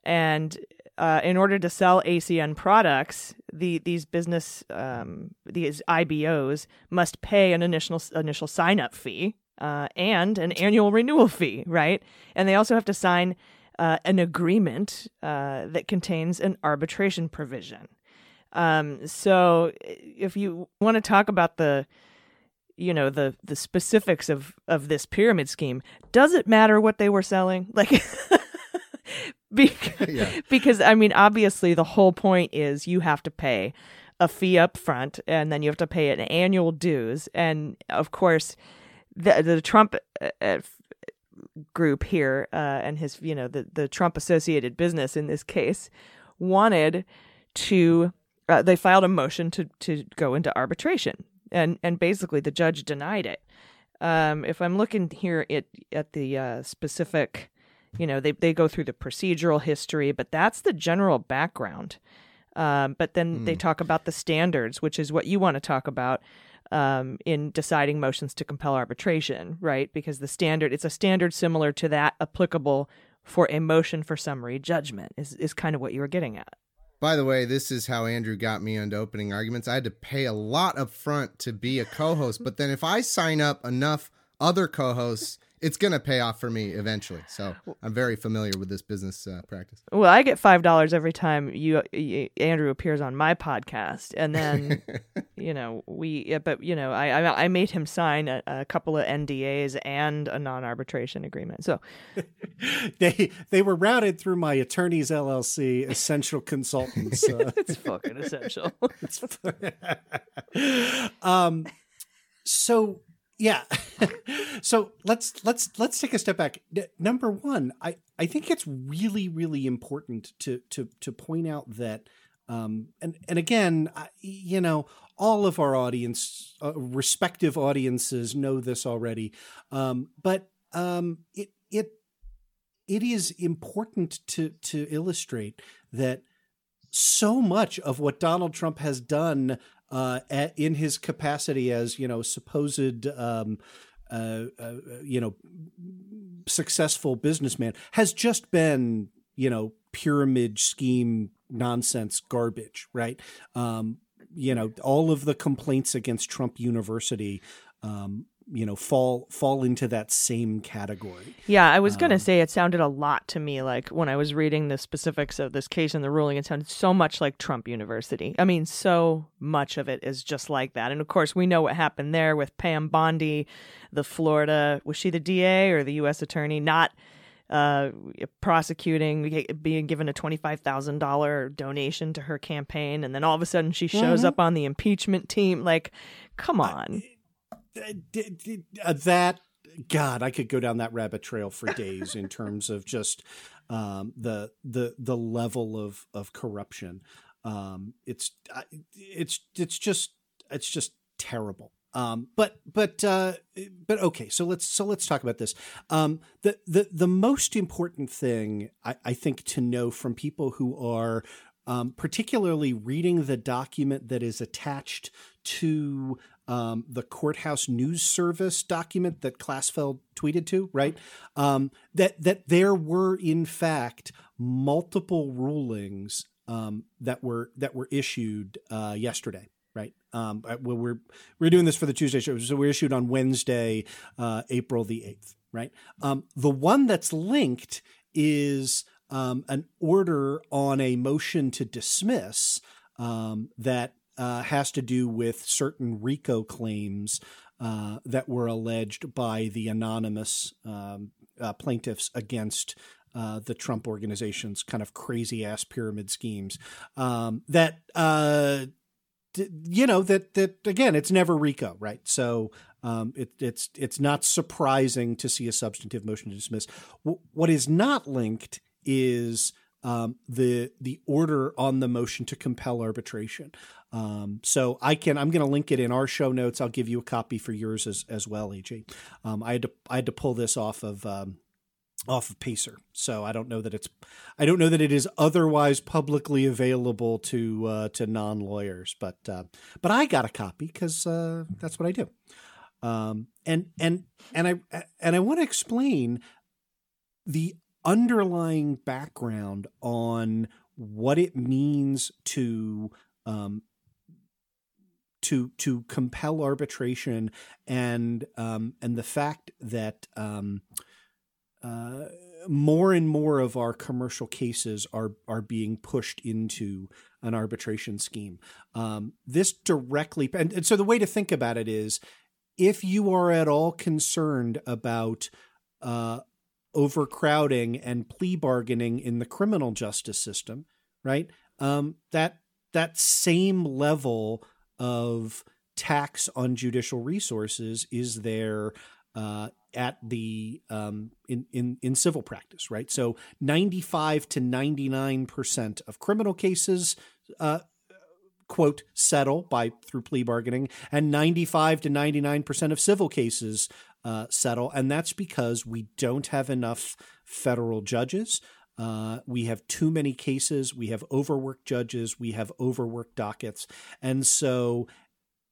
And uh, in order to sell ACN products, the these business um, these IBOs must pay an initial initial sign up fee uh, and an annual renewal fee, right? And they also have to sign uh, an agreement uh, that contains an arbitration provision. Um, so if you want to talk about the you know the the specifics of of this pyramid scheme does it matter what they were selling like because, Yeah. because i mean obviously the whole point is you have to pay a fee up front and then you have to pay an annual dues and of course the the trump uh, uh, group here uh, and his you know the the trump associated business in this case wanted to uh, they filed a motion to to go into arbitration. And and basically the judge denied it. Um if i'm looking here at at the uh specific you know they they go through the procedural history but that's the general background. Um but then they talk about the standards which is what you want to talk about um in deciding motions to compel arbitration right? Because the standard it's a standard similar to that applicable for a motion for summary judgment is is kind of what you were getting at By the way, this is how Andrew got me into opening arguments. I had to pay a lot up front to be a co-host, but then if I sign up enough other co-hosts, it's going to pay off for me eventually. So I'm very familiar with this business uh, practice. Well, I get five dollars every time you, y Andrew appears on my podcast, and then you know we. Yeah, but you know, I I, I made him sign a, a couple of NDAs and a non-arbitration agreement. So They they were routed through my attorneys LLC, essential consultants. Uh, it's fucking essential. um, so yeah. so let's let's let's take a step back. Number one, I I think it's really really important to to to point out that. Um, and and again, I, you know, all of our audience, uh, respective audiences, know this already. Um, but um, it it it is important to to illustrate that so much of what Donald Trump has done uh, at, in his capacity as you know supposed um, uh, uh, you know successful businessman has just been you know pyramid scheme nonsense garbage, right? Um, you know all of the complaints against Trump University. Um, you know, fall fall into that same category. Yeah, I was going Um, to say it sounded a lot to me like when I was reading the specifics of this case and the ruling, it sounded so much like Trump University. I mean, so much of it is just like that. And of course, we know what happened there with Pam Bondi, the Florida, was she the DA or the U.S. attorney, not uh, prosecuting, being given a $25,000 donation to her campaign. And then all of a sudden she shows Mm-hmm. up on the impeachment team. Like, come on. Uh, that God, I could go down that rabbit trail for days in terms of just um, the the the level of of corruption. Um, it's it's it's just it's just terrible. Um, but but uh, but okay, so let's so let's talk about this. Um, the the the most important thing I, I think to know from people who are um, particularly reading the document that is attached to um, the courthouse news service document that Klasfeld tweeted to, right? Um, that that there were in fact multiple rulings um, that were that were issued uh, yesterday. Right. Um, well, we're we're doing this for the Tuesday show, so we're issued on Wednesday, uh, April the eighth. Right. Um, the one that's linked is um, an order on a motion to dismiss um, that uh, has to do with certain RICO claims uh, that were alleged by the anonymous um, uh, plaintiffs against uh, the Trump organization's kind of crazy ass pyramid schemes. Um, that uh, d- you know that that again, it's never RICO, right? So um, it, it's it's not surprising to see a substantive motion to dismiss. W- what is not linked is um, the the order on the motion to compel arbitration. Um, so I can I'm going to link it in our show notes. I'll give you a copy for yours as as well, AG. Um, I had to I had to pull this off of. Um, off of Pacer, so I don't know that it's, I don't know that it is otherwise publicly available to uh, to non lawyers, but uh, but I got a copy because uh, that's what I do, um, and and and I and I want to explain the underlying background on what it means to um, to to compel arbitration and um, and the fact that um, uh, more and more of our commercial cases are are being pushed into an arbitration scheme. Um, this directly and, and so the way to think about it is if you are at all concerned about uh, overcrowding and plea bargaining in the criminal justice system, right? Um, that that same level of tax on judicial resources is there uh, at the um, in, in in civil practice, right? So ninety five to ninety nine percent of criminal cases. Uh, quote settle by through plea bargaining and 95 to 99% of civil cases uh, settle and that's because we don't have enough federal judges. Uh, we have too many cases. We have overworked judges. We have overworked dockets. And so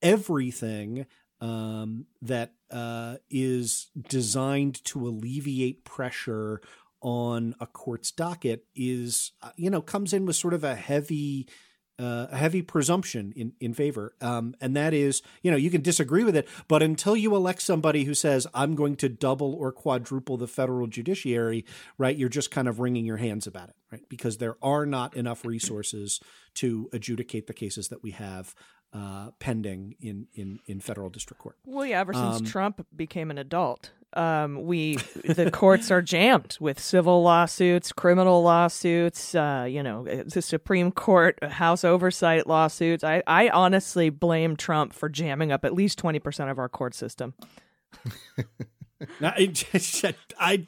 everything um, that uh, is designed to alleviate pressure on a court's docket is uh, you know comes in with sort of a heavy uh, a heavy presumption in in favor, um, and that is, you know, you can disagree with it, but until you elect somebody who says I'm going to double or quadruple the federal judiciary, right, you're just kind of wringing your hands about it, right, because there are not enough resources to adjudicate the cases that we have uh, pending in in in federal district court. Well, yeah, ever since Um, Trump became an adult, um, we the courts are jammed with civil lawsuits, criminal lawsuits. Uh, you know, the Supreme Court, House oversight lawsuits. I, I honestly blame Trump for jamming up at least twenty percent of our court system. I, I,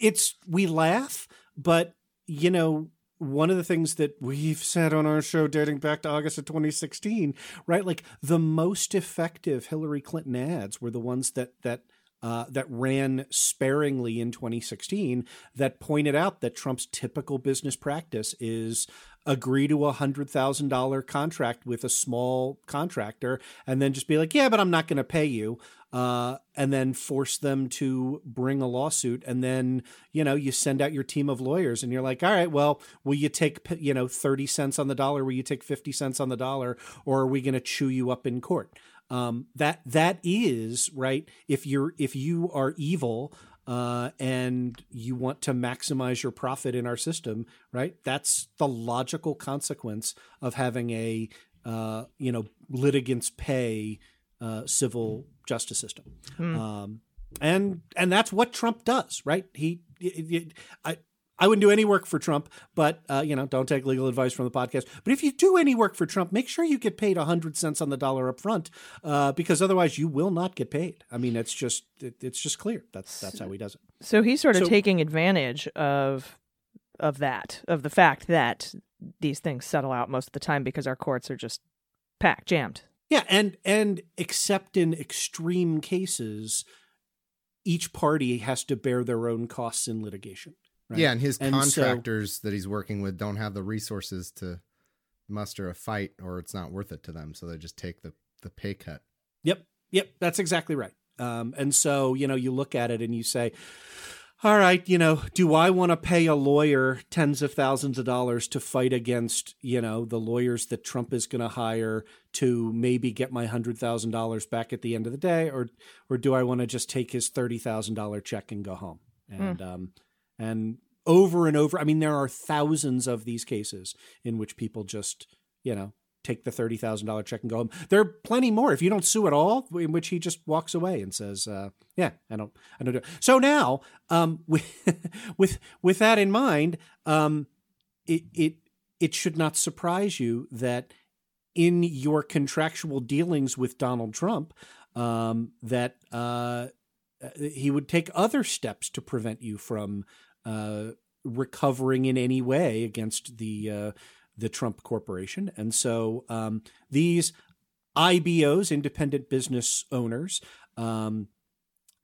it's we laugh, but you know, one of the things that we've said on our show dating back to August of 2016, right? Like the most effective Hillary Clinton ads were the ones that that uh, that ran sparingly in 2016 that pointed out that Trump's typical business practice is agree to a hundred thousand dollar contract with a small contractor and then just be like, yeah, but I'm not going to pay you. Uh, and then force them to bring a lawsuit. And then, you know, you send out your team of lawyers and you're like, all right, well, will you take, you know, 30 cents on the dollar? Will you take 50 cents on the dollar? Or are we going to chew you up in court? Um, that, that is right. If you're, if you are evil, uh, and you want to maximize your profit in our system, right? That's the logical consequence of having a uh, you know litigants pay uh, civil justice system, um, and and that's what Trump does, right? He, it- it- I. I wouldn't do any work for Trump, but uh, you know, don't take legal advice from the podcast. But if you do any work for Trump, make sure you get paid hundred cents on the dollar up front, uh, because otherwise you will not get paid. I mean, it's just it, it's just clear. That's that's how he does it. So he's sort of So- taking advantage of of that, of the fact that these things settle out most of the time because our courts are just packed, jammed. Yeah, and and except in extreme cases, each party has to bear their own costs in litigation. Right? Yeah, and his And so- contractors that he's working with don't have the resources to muster a fight, or it's not worth it to them, so they just take the the pay cut. Yep, yep, that's exactly right. Um, and so you know, you look at it and you say, all right, you know, do I want to pay a lawyer tens of thousands of dollars to fight against, you know, the lawyers that Trump is going to hire to maybe get my hundred thousand dollars back at the end of the day, or or do I want to just take his thirty thousand dollar check and go home? And um, and over and over, I mean, there are thousands of these cases in which people just, you know, take the thirty thousand dollar check and go home. There are plenty more. If you don't sue at all, in which he just walks away and says, uh, "Yeah, I don't, I don't do." It. So now, um, with with with that in mind, um, it it it should not surprise you that in your contractual dealings with Donald Trump, um, that uh, he would take other steps to prevent you from uh, recovering in any way against the uh, the Trump Corporation. And so um, these IBOs, independent business owners, um,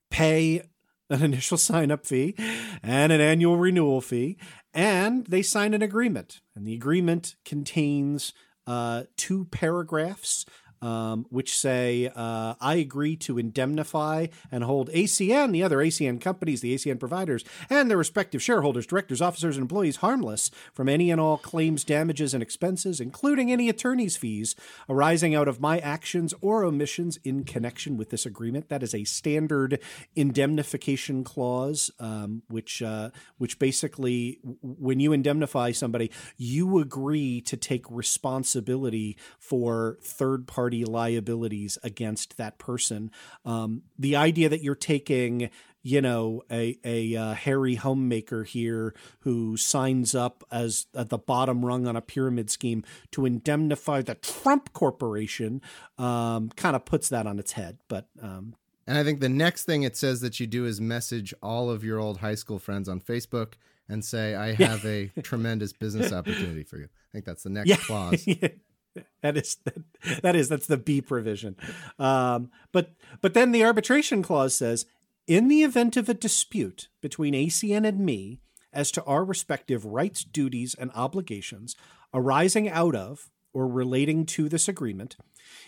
pay an initial sign up fee and an annual renewal fee, and they sign an agreement. And the agreement contains uh, two paragraphs. Um, which say, uh, I agree to indemnify and hold ACN, the other ACN companies, the ACN providers, and their respective shareholders, directors, officers, and employees harmless from any and all claims, damages, and expenses, including any attorney's fees arising out of my actions or omissions in connection with this agreement. That is a standard indemnification clause, um, which uh, which basically, when you indemnify somebody, you agree to take responsibility for third party liabilities against that person. Um, the idea that you're taking you know a a uh, hairy homemaker here who signs up as at the bottom rung on a pyramid scheme to indemnify the Trump Corporation um, kind of puts that on its head. But um, And I think the next thing it says that you do is message all of your old high school friends on Facebook and say, I have a tremendous business opportunity for you. I think that's the next yeah, clause. that is that, that is that's the B provision. Um, but but then the arbitration clause says, in the event of a dispute between ACN and me as to our respective rights, duties, and obligations arising out of or relating to this agreement,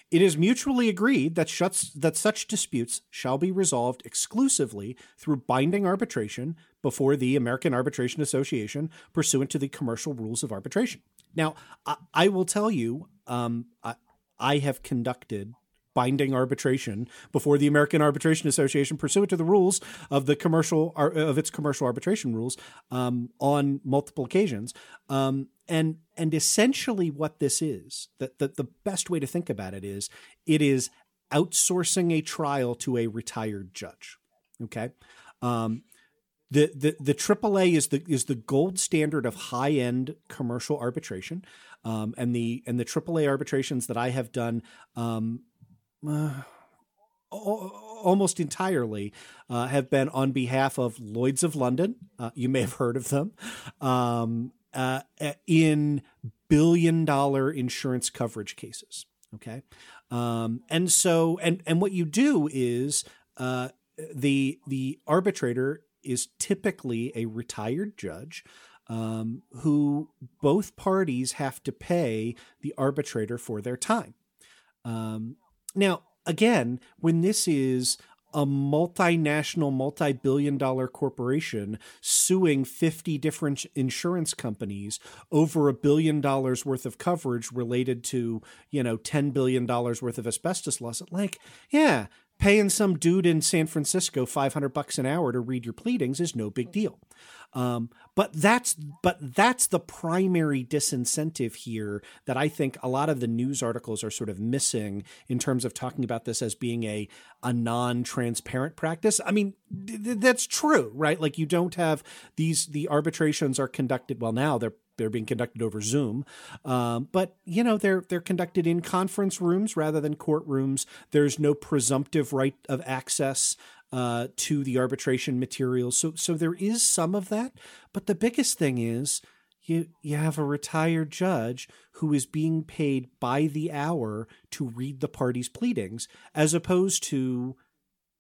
it is mutually agreed that, shuts, that such disputes shall be resolved exclusively through binding arbitration before the American Arbitration Association pursuant to the commercial rules of arbitration. Now, I, I will tell you, um, I, I have conducted binding arbitration before the American Arbitration Association pursuant to the rules of the commercial of its commercial arbitration rules um, on multiple occasions. Um, and and essentially what this is, that the, the best way to think about it is it is outsourcing a trial to a retired judge. Okay. Um, the, the the AAA is the is the gold standard of high end commercial arbitration, um, and the and the AAA arbitrations that I have done um, uh, almost entirely uh, have been on behalf of Lloyd's of London. Uh, you may have heard of them um, uh, in billion dollar insurance coverage cases. Okay, um, and so and and what you do is uh, the the arbitrator is typically a retired judge um, who both parties have to pay the arbitrator for their time. Um, now, again, when this is a multinational, multi billion dollar corporation suing 50 different insurance companies over a billion dollars worth of coverage related to, you know, $10 billion worth of asbestos loss, like, yeah, paying some dude in San Francisco 500 bucks an hour to read your pleadings is no big deal. Um, but that's but that's the primary disincentive here that I think a lot of the news articles are sort of missing in terms of talking about this as being a a non-transparent practice. I mean, th- that's true, right? Like you don't have these the arbitrations are conducted well now they're they're being conducted over Zoom, um, but you know they're they're conducted in conference rooms rather than courtrooms. There's no presumptive right of access uh, to the arbitration materials. So so there is some of that, but the biggest thing is you you have a retired judge who is being paid by the hour to read the parties' pleadings, as opposed to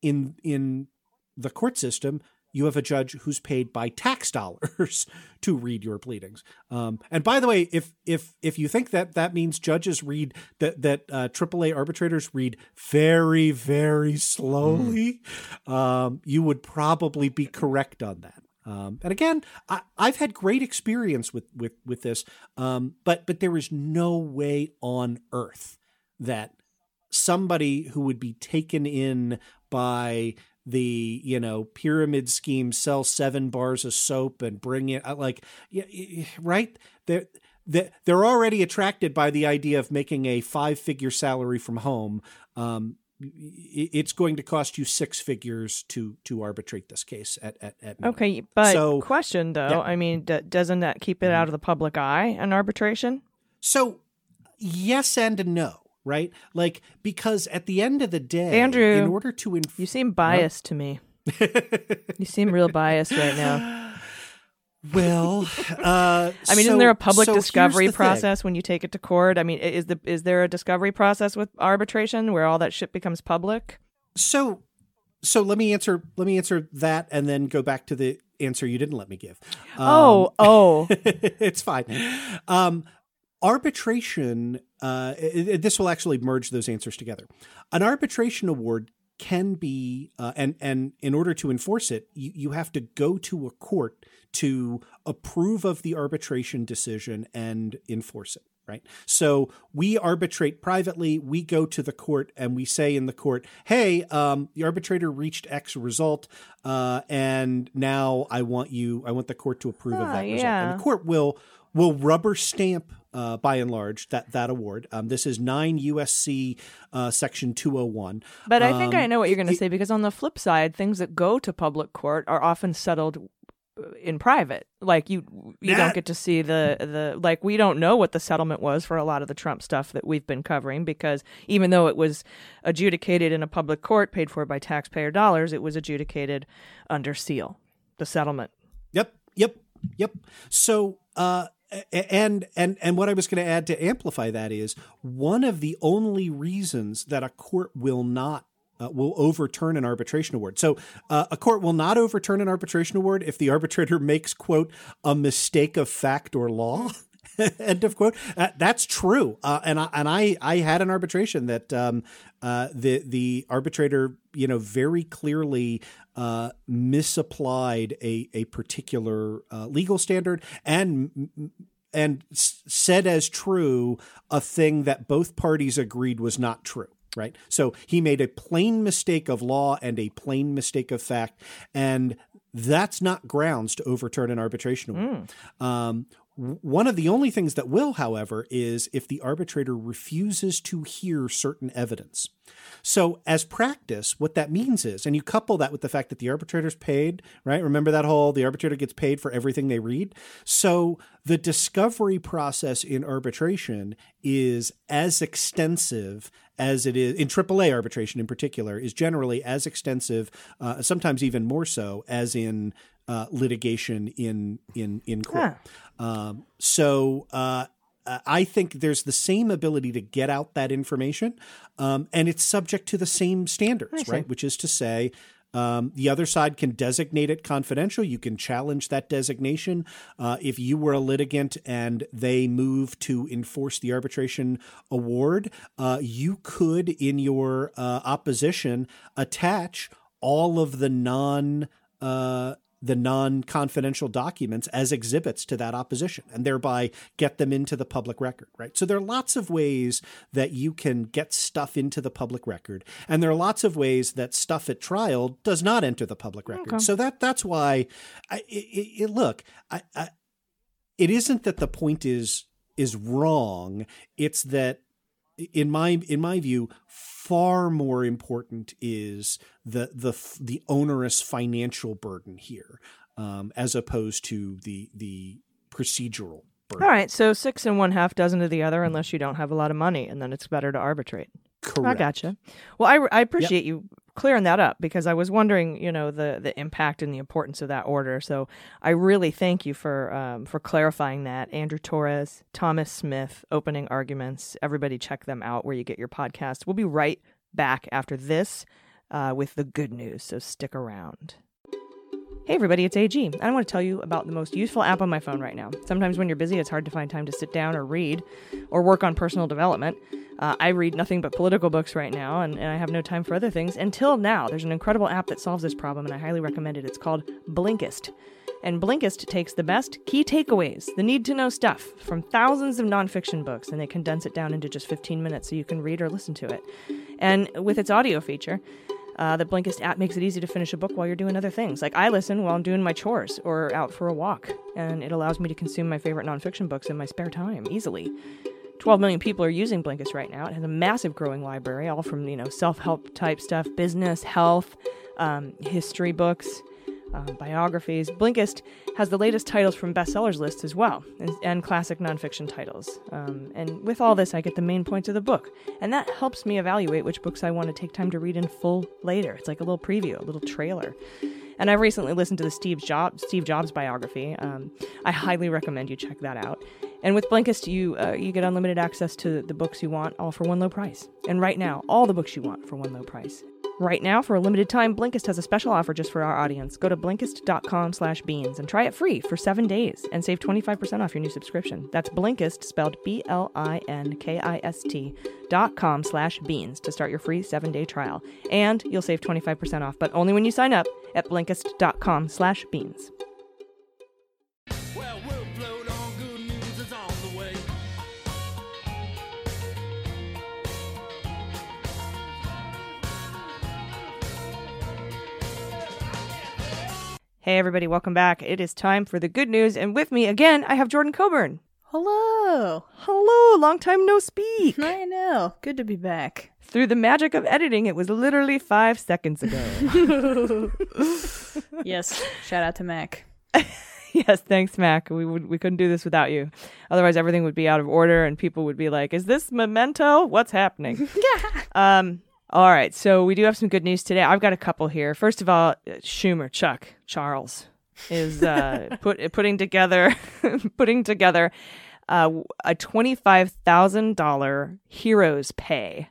in in the court system you have a judge who's paid by tax dollars to read your pleadings. Um, and by the way, if if if you think that that means judges read that that uh, AAA arbitrators read very very slowly, um, you would probably be correct on that. Um, and again, I, I've had great experience with with with this, um, but but there is no way on earth that somebody who would be taken in by the you know pyramid scheme sell seven bars of soap and bring it uh, like right they're they're already attracted by the idea of making a five figure salary from home um it's going to cost you six figures to to arbitrate this case at at, at. Okay, but So- question though, Yeah. Mm-hmm. I mean, d- doesn't that keep it out of the public eye an arbitration? so yes and no right like because at the end of the day Andrew, in order to inf- You seem biased to me. you seem real biased right now. well uh I mean, so- isn't there a public so discovery the thing. process when you take it to court? I mean, is the is there a discovery process with arbitration where all that shit becomes public? so so let me answer let me answer that and then go back to the answer you didn't let me give Um, oh, oh, it's fine um arbitration uh it- it- this will actually merge those answers together. An arbitration award can be uh, and and in order to enforce it you, you have to go to a court to approve of the arbitration decision and enforce it right? So we arbitrate privately we go to the court and we say in the court hey um, the arbitrator reached x result uh, and now i want you i want the court to approve of Ah, that result. And the court will will rubber stamp uh, by and large that that award um, this is 9 usc uh, section 201 but I think Um, I know what you're going to say because on the flip side, things that go to public court are often settled uh, in private. Like you, you That- don't get to see the the like we don't know what the settlement was for a lot of the Trump stuff that we've been covering because even though it was adjudicated in a public court paid for by taxpayer dollars, it was adjudicated under seal. The settlement. Yep, yep, yep. So, uh, and and and what I was going to add to amplify that is one of the only reasons that a court will not. Uh, will overturn an arbitration award. So, uh, a court will not overturn an arbitration award if the arbitrator makes, quote, a mistake of fact or law. End of quote. Uh, that's true. Uh, and I, and I, I had an arbitration that um, uh, the the arbitrator, you know, very clearly uh, misapplied a a particular uh, legal standard and and said as true a thing that both parties agreed was not true. Right. So he made a plain mistake of law and a plain mistake of fact, and that's not grounds to overturn an arbitration award. Um, One of the only things that will, however, is if the arbitrator refuses to hear certain evidence. So, as practice, what that means is, and you couple that with the fact that the arbitrator's paid, right? Remember that whole the arbitrator gets paid for everything they read? So, the discovery process in arbitration is as extensive as it is in AAA arbitration in particular, is generally as extensive, uh, sometimes even more so, as in uh, litigation in in in court. Um, so uh, uh, I think there's the same ability to get out that information, um, and it's subject to the same standards, right? Which is to say. Um, the other side can designate it confidential. You can challenge that designation. Uh, if you were a litigant and they move to enforce the arbitration award, uh, you could, in your uh, opposition, attach all of the non the non-confidential documents as exhibits to that opposition and thereby get them into the public record right? So there are lots of ways that you can get stuff into the public record and there are lots of ways that stuff at trial does not enter the public record. So that that's why I, it, it, look I, I, it isn't that the point is is wrong. It's that in my in my view far more important is the the the onerous financial burden here um, as opposed to the the procedural burden All right, so six and one half dozen of the other, unless you don't have a lot of money, and then it's better to arbitrate. I gotcha. Well, I, I appreciate you clearing that up because I was wondering, you know, the the impact and the importance of that order. So I really thank you for um, for clarifying that. Andrew Torrez, Thomas Smith, opening arguments. Everybody, check them out where you get your podcast. We'll be right back after this uh, with the good news. So stick around. Hey everybody, it's AG. I want to tell you about the most useful app on my phone right now. Sometimes when you're busy, it's hard to find time to sit down or read or work on personal development. Uh, I read nothing but political books right now, and, and I have no time for other things until now. There's an incredible app that solves this problem, and I highly recommend it. It's called Blinkist. And Blinkist takes the best key takeaways, the need to know stuff from thousands of nonfiction books, and they condense it down into just 15 minutes so you can read or listen to it. And with its audio feature, uh, the Blinkist app makes it easy to finish a book while you're doing other things. Like I listen while I'm doing my chores or out for a walk, and it allows me to consume my favorite nonfiction books in my spare time easily. 12 million people are using Blinkist right now. It has a massive growing library, all from you know self-help type stuff, business, health, um, history books, um, biographies. Blinkist has the latest titles from bestsellers lists as well, and, and classic nonfiction titles. Um, and with all this, I get the main points of the book, and that helps me evaluate which books I want to take time to read in full later. It's like a little preview, a little trailer. And I've recently listened to the Steve Jobs Steve Jobs biography. Um, I highly recommend you check that out. And with Blinkist, you uh, you get unlimited access to the books you want, all for one low price. And right now, all the books you want for one low price. Right now, for a limited time, Blinkist has a special offer just for our audience. Go to Blinkist.com slash beans and try it free for seven days and save 25% off your new subscription. That's Blinkist, spelled B-L-I-N-K-I-S-T dot com slash beans to start your free seven-day trial. And you'll save 25% off, but only when you sign up at Blinkist.com slash beans. Hey everybody, welcome back. It is time for the good news, and with me again, I have Jordan Coburn. Hello. Hello, long time no speak. I know. Good to be back. Through the magic of editing, it was literally five seconds ago. Yes. Shout out to Mac. yes, thanks, Mac. We would we couldn't do this without you. Otherwise, everything would be out of order, and people would be like, "Is this memento? What's happening?" yeah. Um. All right. So we do have some good news today. I've got a couple here. First of all, Schumer, Chuck, Charles is uh, put putting together putting together uh, a twenty five thousand dollar heroes pay.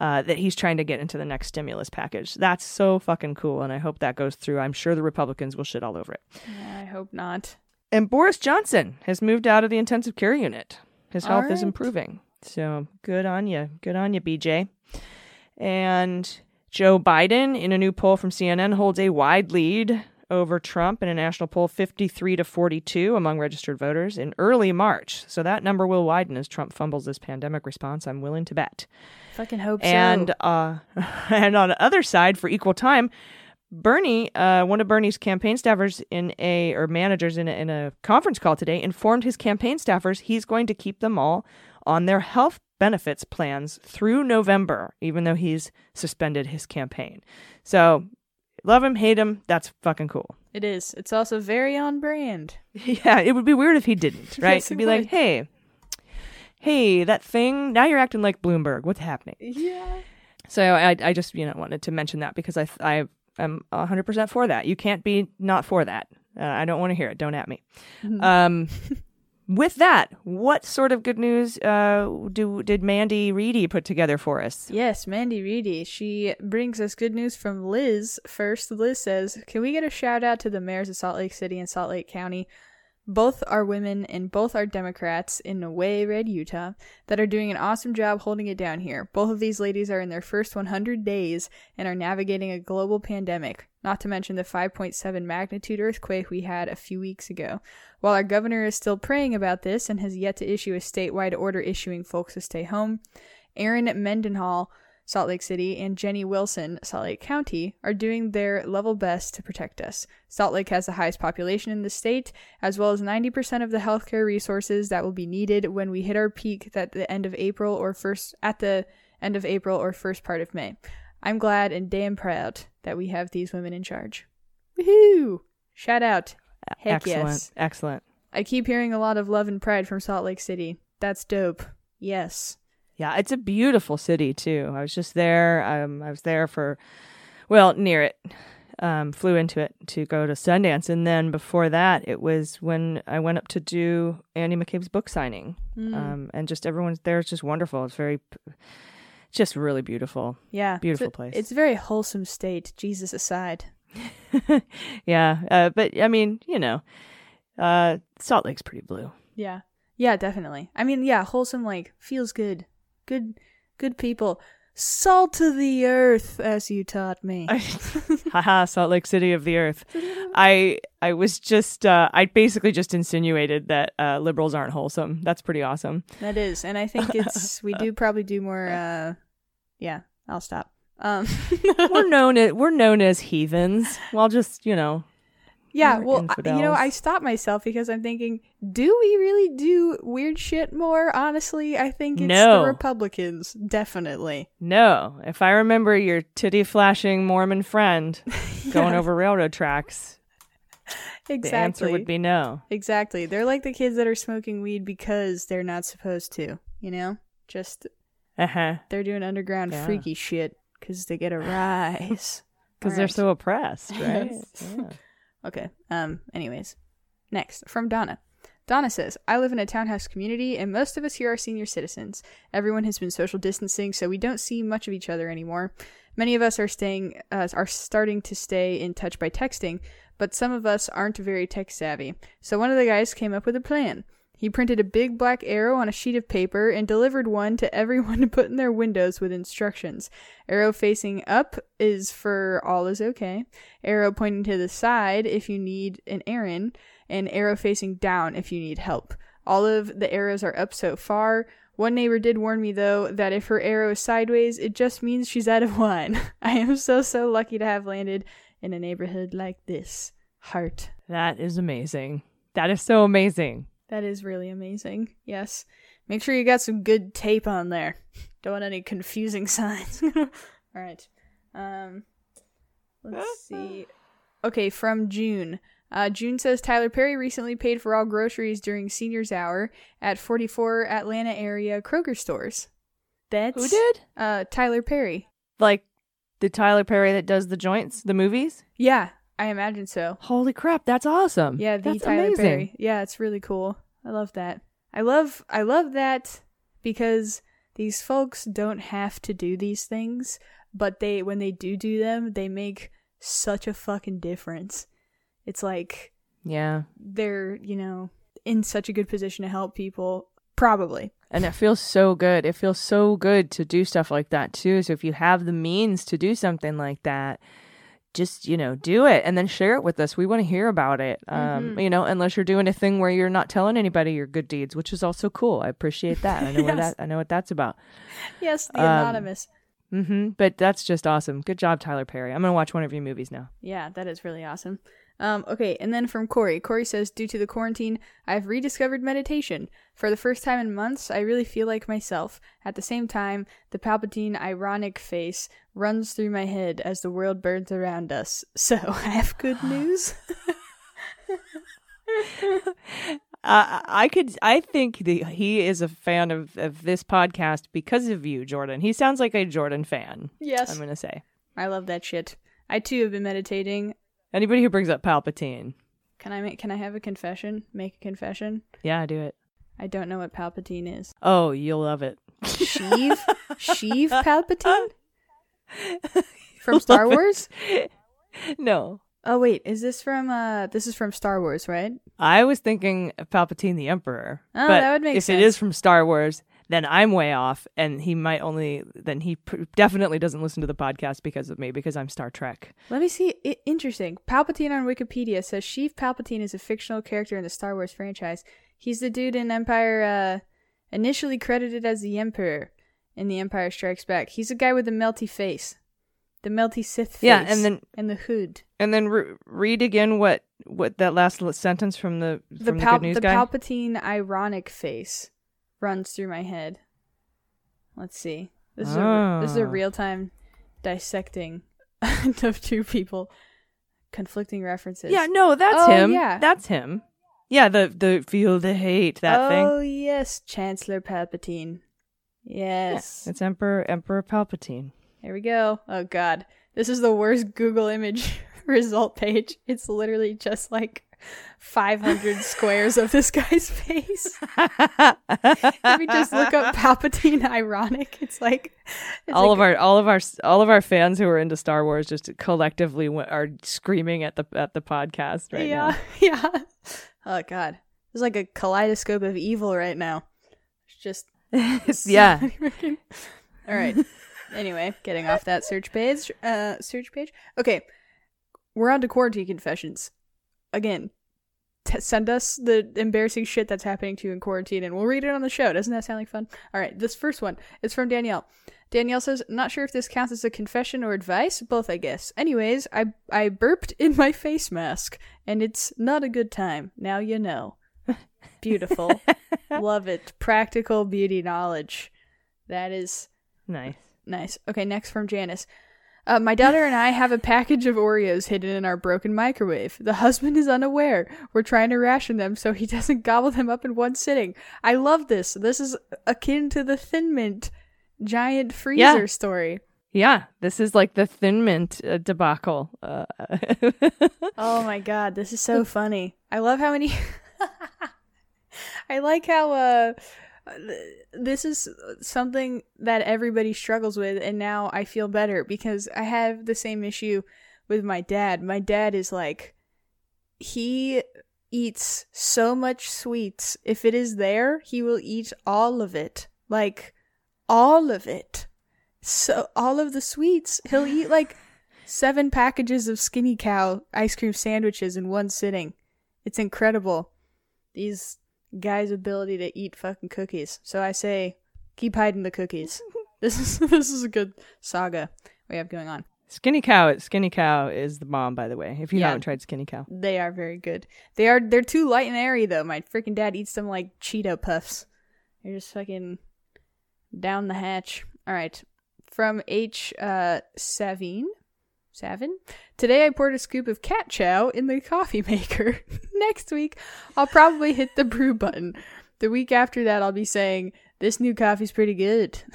Uh, that he's trying to get into the next stimulus package. That's so fucking cool, and I hope that goes through. I'm sure the Republicans will shit all over it. I hope not. And Boris Johnson has moved out of the intensive care unit. His All health is improving. So good on you. Good on you, BJ. And Joe Biden, in a new poll from CNN, holds a wide lead over Trump in a national poll 53 to 42 among registered voters in early March. So that number will widen as Trump fumbles this pandemic response, I'm willing to bet. Fucking hope And so. uh, and on the other side, for equal time, Bernie, uh, one of Bernie's campaign staffers in a or managers in a, in a conference call today, informed his campaign staffers he's going to keep them all on their health benefits plans through November, even though he's suspended his campaign. So, love him, hate him, that's fucking cool. It is. It's also very on brand. Yeah, it would be weird if he didn't, right? Yes, He'd it be like, hey, hey, that thing, now you're acting like Bloomberg. What's happening? Yeah. So I, I just, you know, wanted to mention that because I, I am 100% for that. You can't be not for that. Uh, I don't want to hear it. Don't at me. Um, with that, what sort of good news uh, do did Mandy Reeder put together for us? Yes, Mandy Reeder. She brings us good news from Liz. First, Liz says, Can we get a shout out to the mayors of Salt Lake City and Salt Lake County? Both are women and both are Democrats in Way Red, Utah, that are doing an awesome job holding it down here. Both of these ladies are in their first 100 days and are navigating a global pandemic, not to mention the 5.7 magnitude earthquake we had a few weeks ago. While our governor is still praying about this and has yet to issue a statewide order issuing folks to stay home, Erin Mendenhall, Salt Lake City, and Jenny Wilson, Salt Lake County, are doing their level best to protect us. Salt Lake has the highest population in the state, as well as 90% of the healthcare resources that will be needed when we hit our peak at the end of April or first at the end of April or first part of May. I'm glad and damn proud that we have these women in charge. Woohoo! Shout out. Heck excellent, yes. excellent. I keep hearing a lot of love and pride from Salt Lake City. That's dope. Yes. Yeah, it's a beautiful city too. I was just there. Um, I was there for, well, near it. Um, flew into it to go to Sundance, and then before that, it was when I went up to do Andy McCabe's book signing. Mm. Um, and just everyone's there. It's just wonderful. It's very, just really beautiful. Yeah. Beautiful place. It's a very wholesome state, Jesus aside. yeah, uh, but I mean, you know, uh, Salt Lake's pretty blue. Yeah. Yeah, definitely. I mean, yeah, wholesome like feels good. Good good people. Salt of the earth, as you taught me. Haha, Salt Lake City of the Earth. I I was just uh, I basically just insinuated that uh, liberals aren't wholesome. That's pretty awesome. that is. And I think it's we do probably do more uh yeah, I'll stop. Um we're known as we're known as heathens. Well, just you know, Yeah, We're well, I- you know. I stop myself because I'm thinking, do we really do weird shit more? Honestly, I think it's No. the Republicans, definitely. no. If I remember your titty flashing Mormon friend going over railroad tracks, Exactly. the answer would be no. Exactly. They're like the kids that are smoking weed because they're not supposed to, you know? Just Uh huh. they're doing underground Yeah. freaky shit because they get a rise. Because they're so oppressed, right? Yeah. Okay. Um. Anyways, next from Donna. Donna says, "I live in a townhouse community, and most of us here are senior citizens. Everyone has been social distancing, so we don't see much of each other anymore. Many of us are staying, uh, are starting to stay in touch by texting, but some of us aren't very tech savvy. So one of the guys came up with a plan." He printed a big black arrow on a sheet of paper and delivered one to everyone to put in their windows with instructions. Arrow facing up is for all is okay arrow pointing to the side if you need an errand, and arrow facing down if you need help. All of the arrows are up so far. One neighbor did warn me though that if her arrow is sideways, it just means she's out of wine. I am so so lucky to have landed in a neighborhood like this. Heart. That is amazing. That is so amazing. That is really amazing. Yes. Make sure you got some good tape on there. Don't want any confusing signs. All right. Um let's see. Okay, from June. Uh, June says Tyler Perry recently paid for all groceries during seniors hour at 44 Atlanta area Kroger stores. That's Who did? Uh Tyler Perry. Like the Tyler Perry that does the joints, the movies? Yeah, I imagine so. Holy crap, that's awesome. Yeah, the that's Tyler amazing. Perry. Yeah, it's really cool. I love that. I love I love that because these folks don't have to do these things, but they when they do do them, they make such a fucking difference. It's like Yeah. they're, you know, in such a good position to help people probably. And it feels so good. It feels so good to do stuff like that too. So if you have the means to do something like that, just, you know, do it and then share it with us. We want to hear about it. Um, you know, unless you're doing a thing where you're not telling anybody your good deeds, which is also cool. I appreciate that. I know what that I know what that's about. Yes, the Um, anonymous. Mm-hmm. But that's just awesome. Good job, Tyler Perry. I'm gonna watch one of your movies now. Yeah, that is really awesome. Um, okay, and then from Corey. Corey says, due to the quarantine, I've rediscovered meditation. For the first time in months, I really feel like myself. At the same time, the Palpatine ironic face runs through my head as the world burns around us. So, I have good news. Uh, I could. I think the, he is a fan of, of this podcast because of you, Jordan. He sounds like a Jordan fan. yes. I'm gonna say. I love that shit. I too have been meditating. Anybody who brings up Palpatine, Can I make can I have a confession? Make a confession? yeah, do it. I don't know what Palpatine is. Oh, you'll love it. Sheev? Sheev Palpatine? From Star Wars? no, Oh wait, is this from uh this is from Star Wars, right? I was thinking Palpatine the Emperor. Oh, but that would make if sense. it is from Star Wars, then I'm way off, and he might only then he pr- definitely doesn't listen to the podcast because of me because I'm Star Trek. Let me see. I- interesting. Palpatine on Wikipedia says Sheev Palpatine is a fictional character in the Star Wars franchise. He's the dude in Empire, uh, initially credited as the Emperor in The Empire Strikes Back. He's a guy with the melty face, the melty Sith face, Yeah, and then- and the hood. And then re- read again what what that last sentence from the The from the, Pal- good news the guy. Palpatine ironic face runs through my head. Let's see. This is a this is a Ah. real time dissecting of two people conflicting references. yeah, no, that's Oh, him. yeah. That's him. Yeah, the the feel the hate that thing. oh yes, Chancellor Palpatine. Yes. It's Emperor Emperor Palpatine. Here we go. Oh god. This is the worst Google image result page. It's literally just like 500 squares of this guy's face. If we just look up Palpatine ironic, it's like it's all like- of our all of our all of our fans who are into Star Wars just collectively w- are screaming at the at the podcast right yeah, yeah. Oh god. There's like a kaleidoscope of evil right now. It's just now. yeah. All right. Anyway, getting off that search page. Uh, search page. Okay, we're on to quarantine confessions. Again, t- send us the embarrassing shit that's happening to you in quarantine, and we'll read it on the show. Doesn't that sound like fun? All right, this first one is from Danielle. Danielle says, "Not sure if this counts as a confession or advice. Both, I guess. Anyways, I I burped in my face mask, and it's not a good time. Now you know. Beautiful, love it. Practical beauty knowledge. That is." Nice. Nice. Okay, next from Janice. Uh, my daughter and I have a package of Oreos hidden in our broken microwave. The husband is unaware. We're trying to ration them so he doesn't gobble them up in one sitting. I love this. This is akin to the Thin Mint giant freezer Yeah. story. Yeah, this is like the Thin Mint uh, debacle. Uh, Oh my god, this is so funny. I love how many. I like how uh, this is something that everybody struggles with, and now I feel better because I have the same issue with my dad. My dad is like, he eats so much sweets. If it is there, he will eat all of it. Like, all of it. So, all of the sweets. He'll eat like seven packages of Skinny Cow ice cream sandwiches in one sitting. It's incredible. These guys' ability to eat fucking cookies. So I say, keep hiding the cookies. this is this is a good saga we have going on. Skinny Cow, Skinny Cow is the bomb, by the way. If you Yeah. haven't tried Skinny Cow, They are very good. They are they're too light and airy though. My freaking dad eats them like Cheeto puffs. They're just fucking down the hatch. All right. From H uh Savine. Savin? Today I poured a scoop of cat chow in the coffee maker. Next week I'll probably hit the brew button. The week after that I'll be saying this new coffee's pretty good.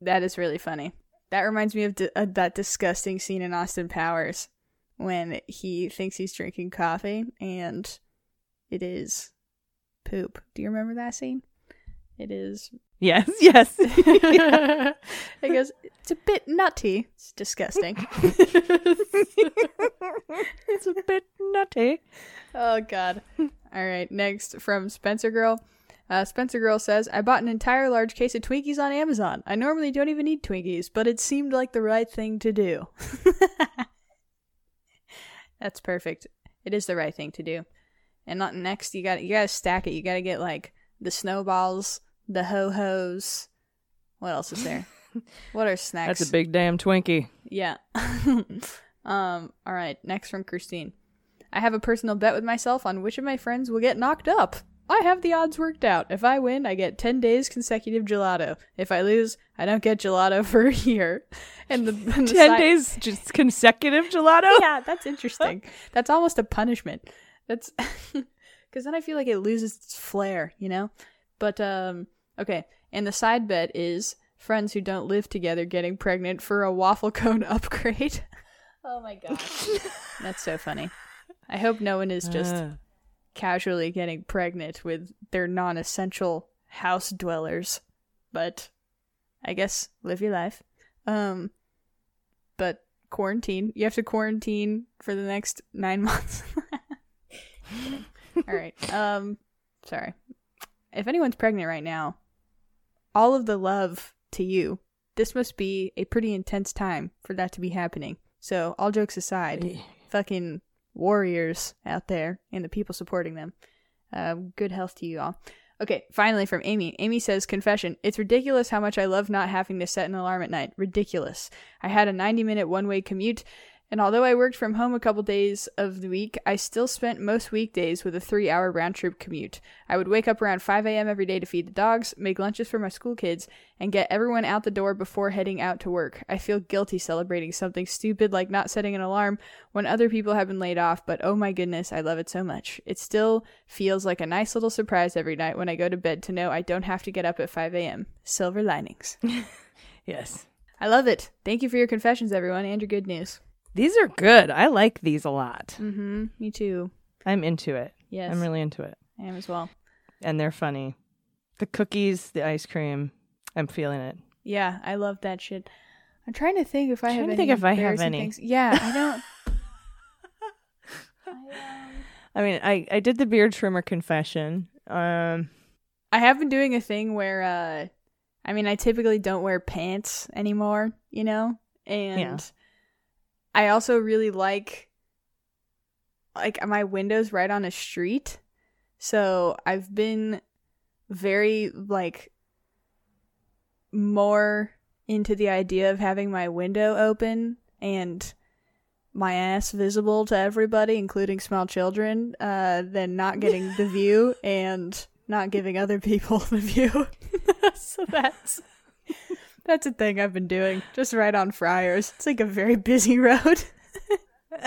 that is really funny. That reminds me of di- uh, that disgusting scene in Austin Powers when he thinks he's drinking coffee and it is poop. Do you remember that scene? It is. yes, yes. it goes. It's a bit nutty. It's disgusting. it's a bit nutty. Oh God. All right. Next from Spencer Girl. Uh, Spencer Girl says, I bought an entire large case of Twinkies on Amazon. I normally don't even eat Twinkies, but it seemed like the right thing to do. That's perfect. It is the right thing to do. And not next, you got you got to stack it. You got to get like the snowballs, the ho hos, What else is there? what are snacks? That's a big damn Twinkie. Yeah. um, all right, next from Christine. I have a personal bet with myself on which of my friends will get knocked up. I have the odds worked out. If I win, I get 10 days consecutive gelato. If I lose, I don't get gelato for a year. And the, and the 10 side- days just consecutive gelato? Yeah, that's interesting. that's almost a punishment. That's because then I feel like it loses its flair, you know? But, um, okay. And the side bet is friends who don't live together getting pregnant for a waffle cone upgrade. oh my gosh. That's so funny. I hope no one is just Uh, casually getting pregnant with their non essential house dwellers. But I guess live your life. Um but quarantine. You have to quarantine for the next nine months. All right. Um sorry. If anyone's pregnant right now, all of the love to you. This must be a pretty intense time for that to be happening. So all jokes aside, fucking warriors out there and the people supporting them. Uh, good health to you all. Okay, finally from Amy. Amy says, Confession. It's ridiculous how much I love not having to set an alarm at night. Ridiculous. I had a 90 minute one way commute, and although I worked from home a couple days of the week, I still spent most weekdays with a three hour round trip commute. I would wake up around 5 a.m. every day to feed the dogs, make lunches for my school kids, and get everyone out the door before heading out to work. I feel guilty celebrating something stupid like not setting an alarm when other people have been laid off, but oh my goodness, I love it so much. It still feels like a nice little surprise every night when I go to bed to know I don't have to get up at 5 a.m. Silver linings. yes. I love it. Thank you for your confessions, everyone, and your good news. These are good. I like these a lot. Mm-hmm. Me too. I'm into it. Yes. I'm really into it. I am as well. And they're funny. The cookies, the ice cream, I'm feeling it. Yeah, I love that shit. I'm trying to think if I Trying have to any think if I have any. Things. Yeah, I don't. I mean, I, I did the beard trimmer confession. Um, I have been doing a thing where, uh, I mean, I typically don't wear pants anymore, you know, and Yeah. I also really like like my windows right on a street, so I've been very like more into the idea of having my window open and my ass visible to everybody, including small children, uh, than not getting the view and not giving other people the view. so that's that's a thing I've been doing, just right on Friars. It's like a very busy road.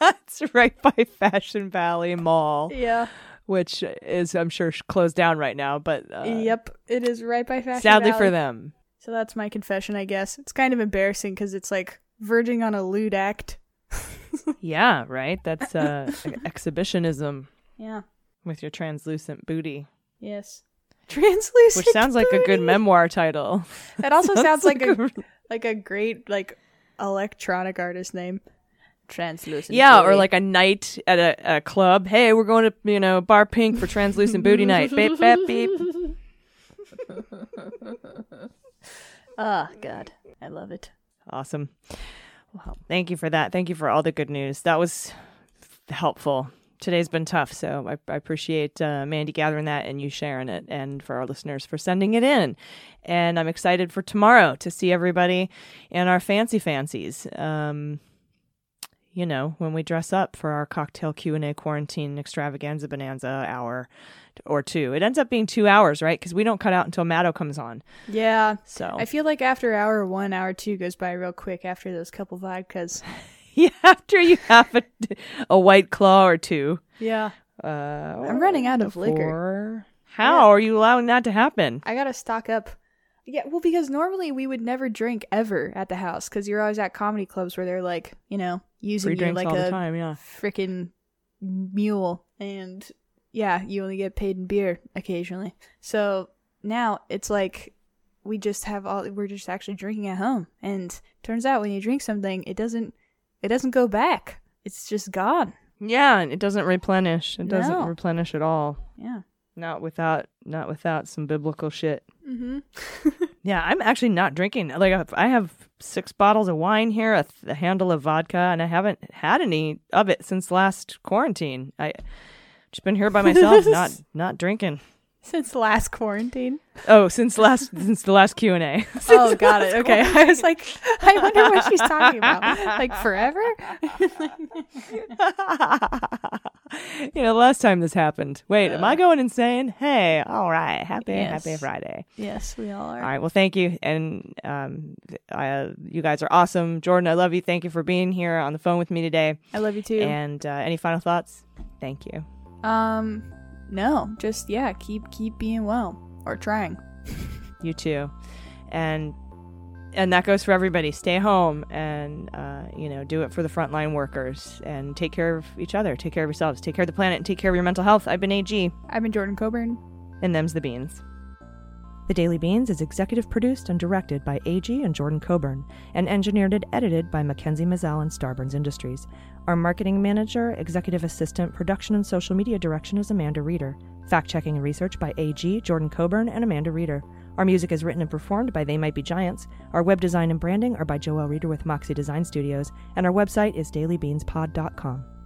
it's right by Fashion Valley Mall, yeah. which is, I'm sure, closed down right now. But uh, yep, it is right by Fashion sadly for them. So that's my confession, I guess. It's kind of embarrassing because it's like verging on a lewd act. Yeah, right. That's uh, exhibitionism Yeah. with your translucent booty, Yes. Translucent. which sounds like a good memoir title. That also sounds like a a like a great like electronic artist name. Translucent. Yeah, or like a night at a, a club. Hey, we're going to, you know, Bar Pink for translucent booty night. Beep, beep, beep. Oh God, I love it. Awesome. Well, thank you for that. Thank you for all the good news. That was helpful. Today's been tough, so I, I appreciate uh, Mandy gathering that and you sharing it, and for our listeners for sending it in. And I'm excited for tomorrow to see everybody in our fancy fancies. Um, you know, when we dress up for our cocktail Q and A quarantine extravaganza bonanza hour or two. It ends up being two hours, right? Because we don't cut out until Maddow comes on. Yeah, So I feel like after hour one, hour two goes by real quick after those couple vodkas. Yeah, after you have a, a white claw or two. Yeah, Uh, I'm running out of liquor. liquor. How are you allowing that to happen? I gotta stock up. Yeah, well, because normally we would never drink ever at the house because you're always at comedy clubs where they're like, you know, using you like all the a time, yeah. freaking mule, and yeah, you only get paid in beer occasionally. So now it's like we just have all we're just actually drinking at home, and turns out when you drink something, it doesn't it doesn't go back. It's just gone. Yeah, and it doesn't replenish. It doesn't No. replenish at all. Yeah. Not without not without some biblical shit. Mm-hmm. Yeah, I'm actually not drinking. Like I have six bottles of wine here, a, th- a handle of vodka, and I haven't had any of it since last quarantine. I just been here by myself, not not drinking. Since last quarantine. Oh, since last since the last Q and A. Oh, got it. Okay. I was like, I wonder what she's talking about. Like forever? you know, the last time this happened. Wait, am I going insane? Hey, all right, happy Yes. happy Friday. Yes, we all are. All right, well, thank you, and um, I, you guys are awesome. Jordan, I love you. Thank you for being here on the phone with me today. I love you too. And uh, any final thoughts? Thank you. um, no, just yeah, keep keep being well or trying. You too, and and that goes for everybody. Stay home and uh, you know do it for the frontline workers and take care of each other. Take care of yourselves. Take care of the planet and take care of your mental health. I've been AG. I've been Jordan Coburn. And them's the beans. The Daily Beans is executive produced and directed by AG and Jordan Coburn, and engineered and edited by Mackenzie Mazzell and Starburns Industries. Our marketing manager, executive assistant, production and social media direction is Amanda Reeder. Fact checking and research by AG, Jordan Coburn, and Amanda Reeder. Our music is written and performed by They Might Be Giants. Our web design and branding are by Joelle Reeder with Moxie Design Studios, and our website is dailybeanspod.com.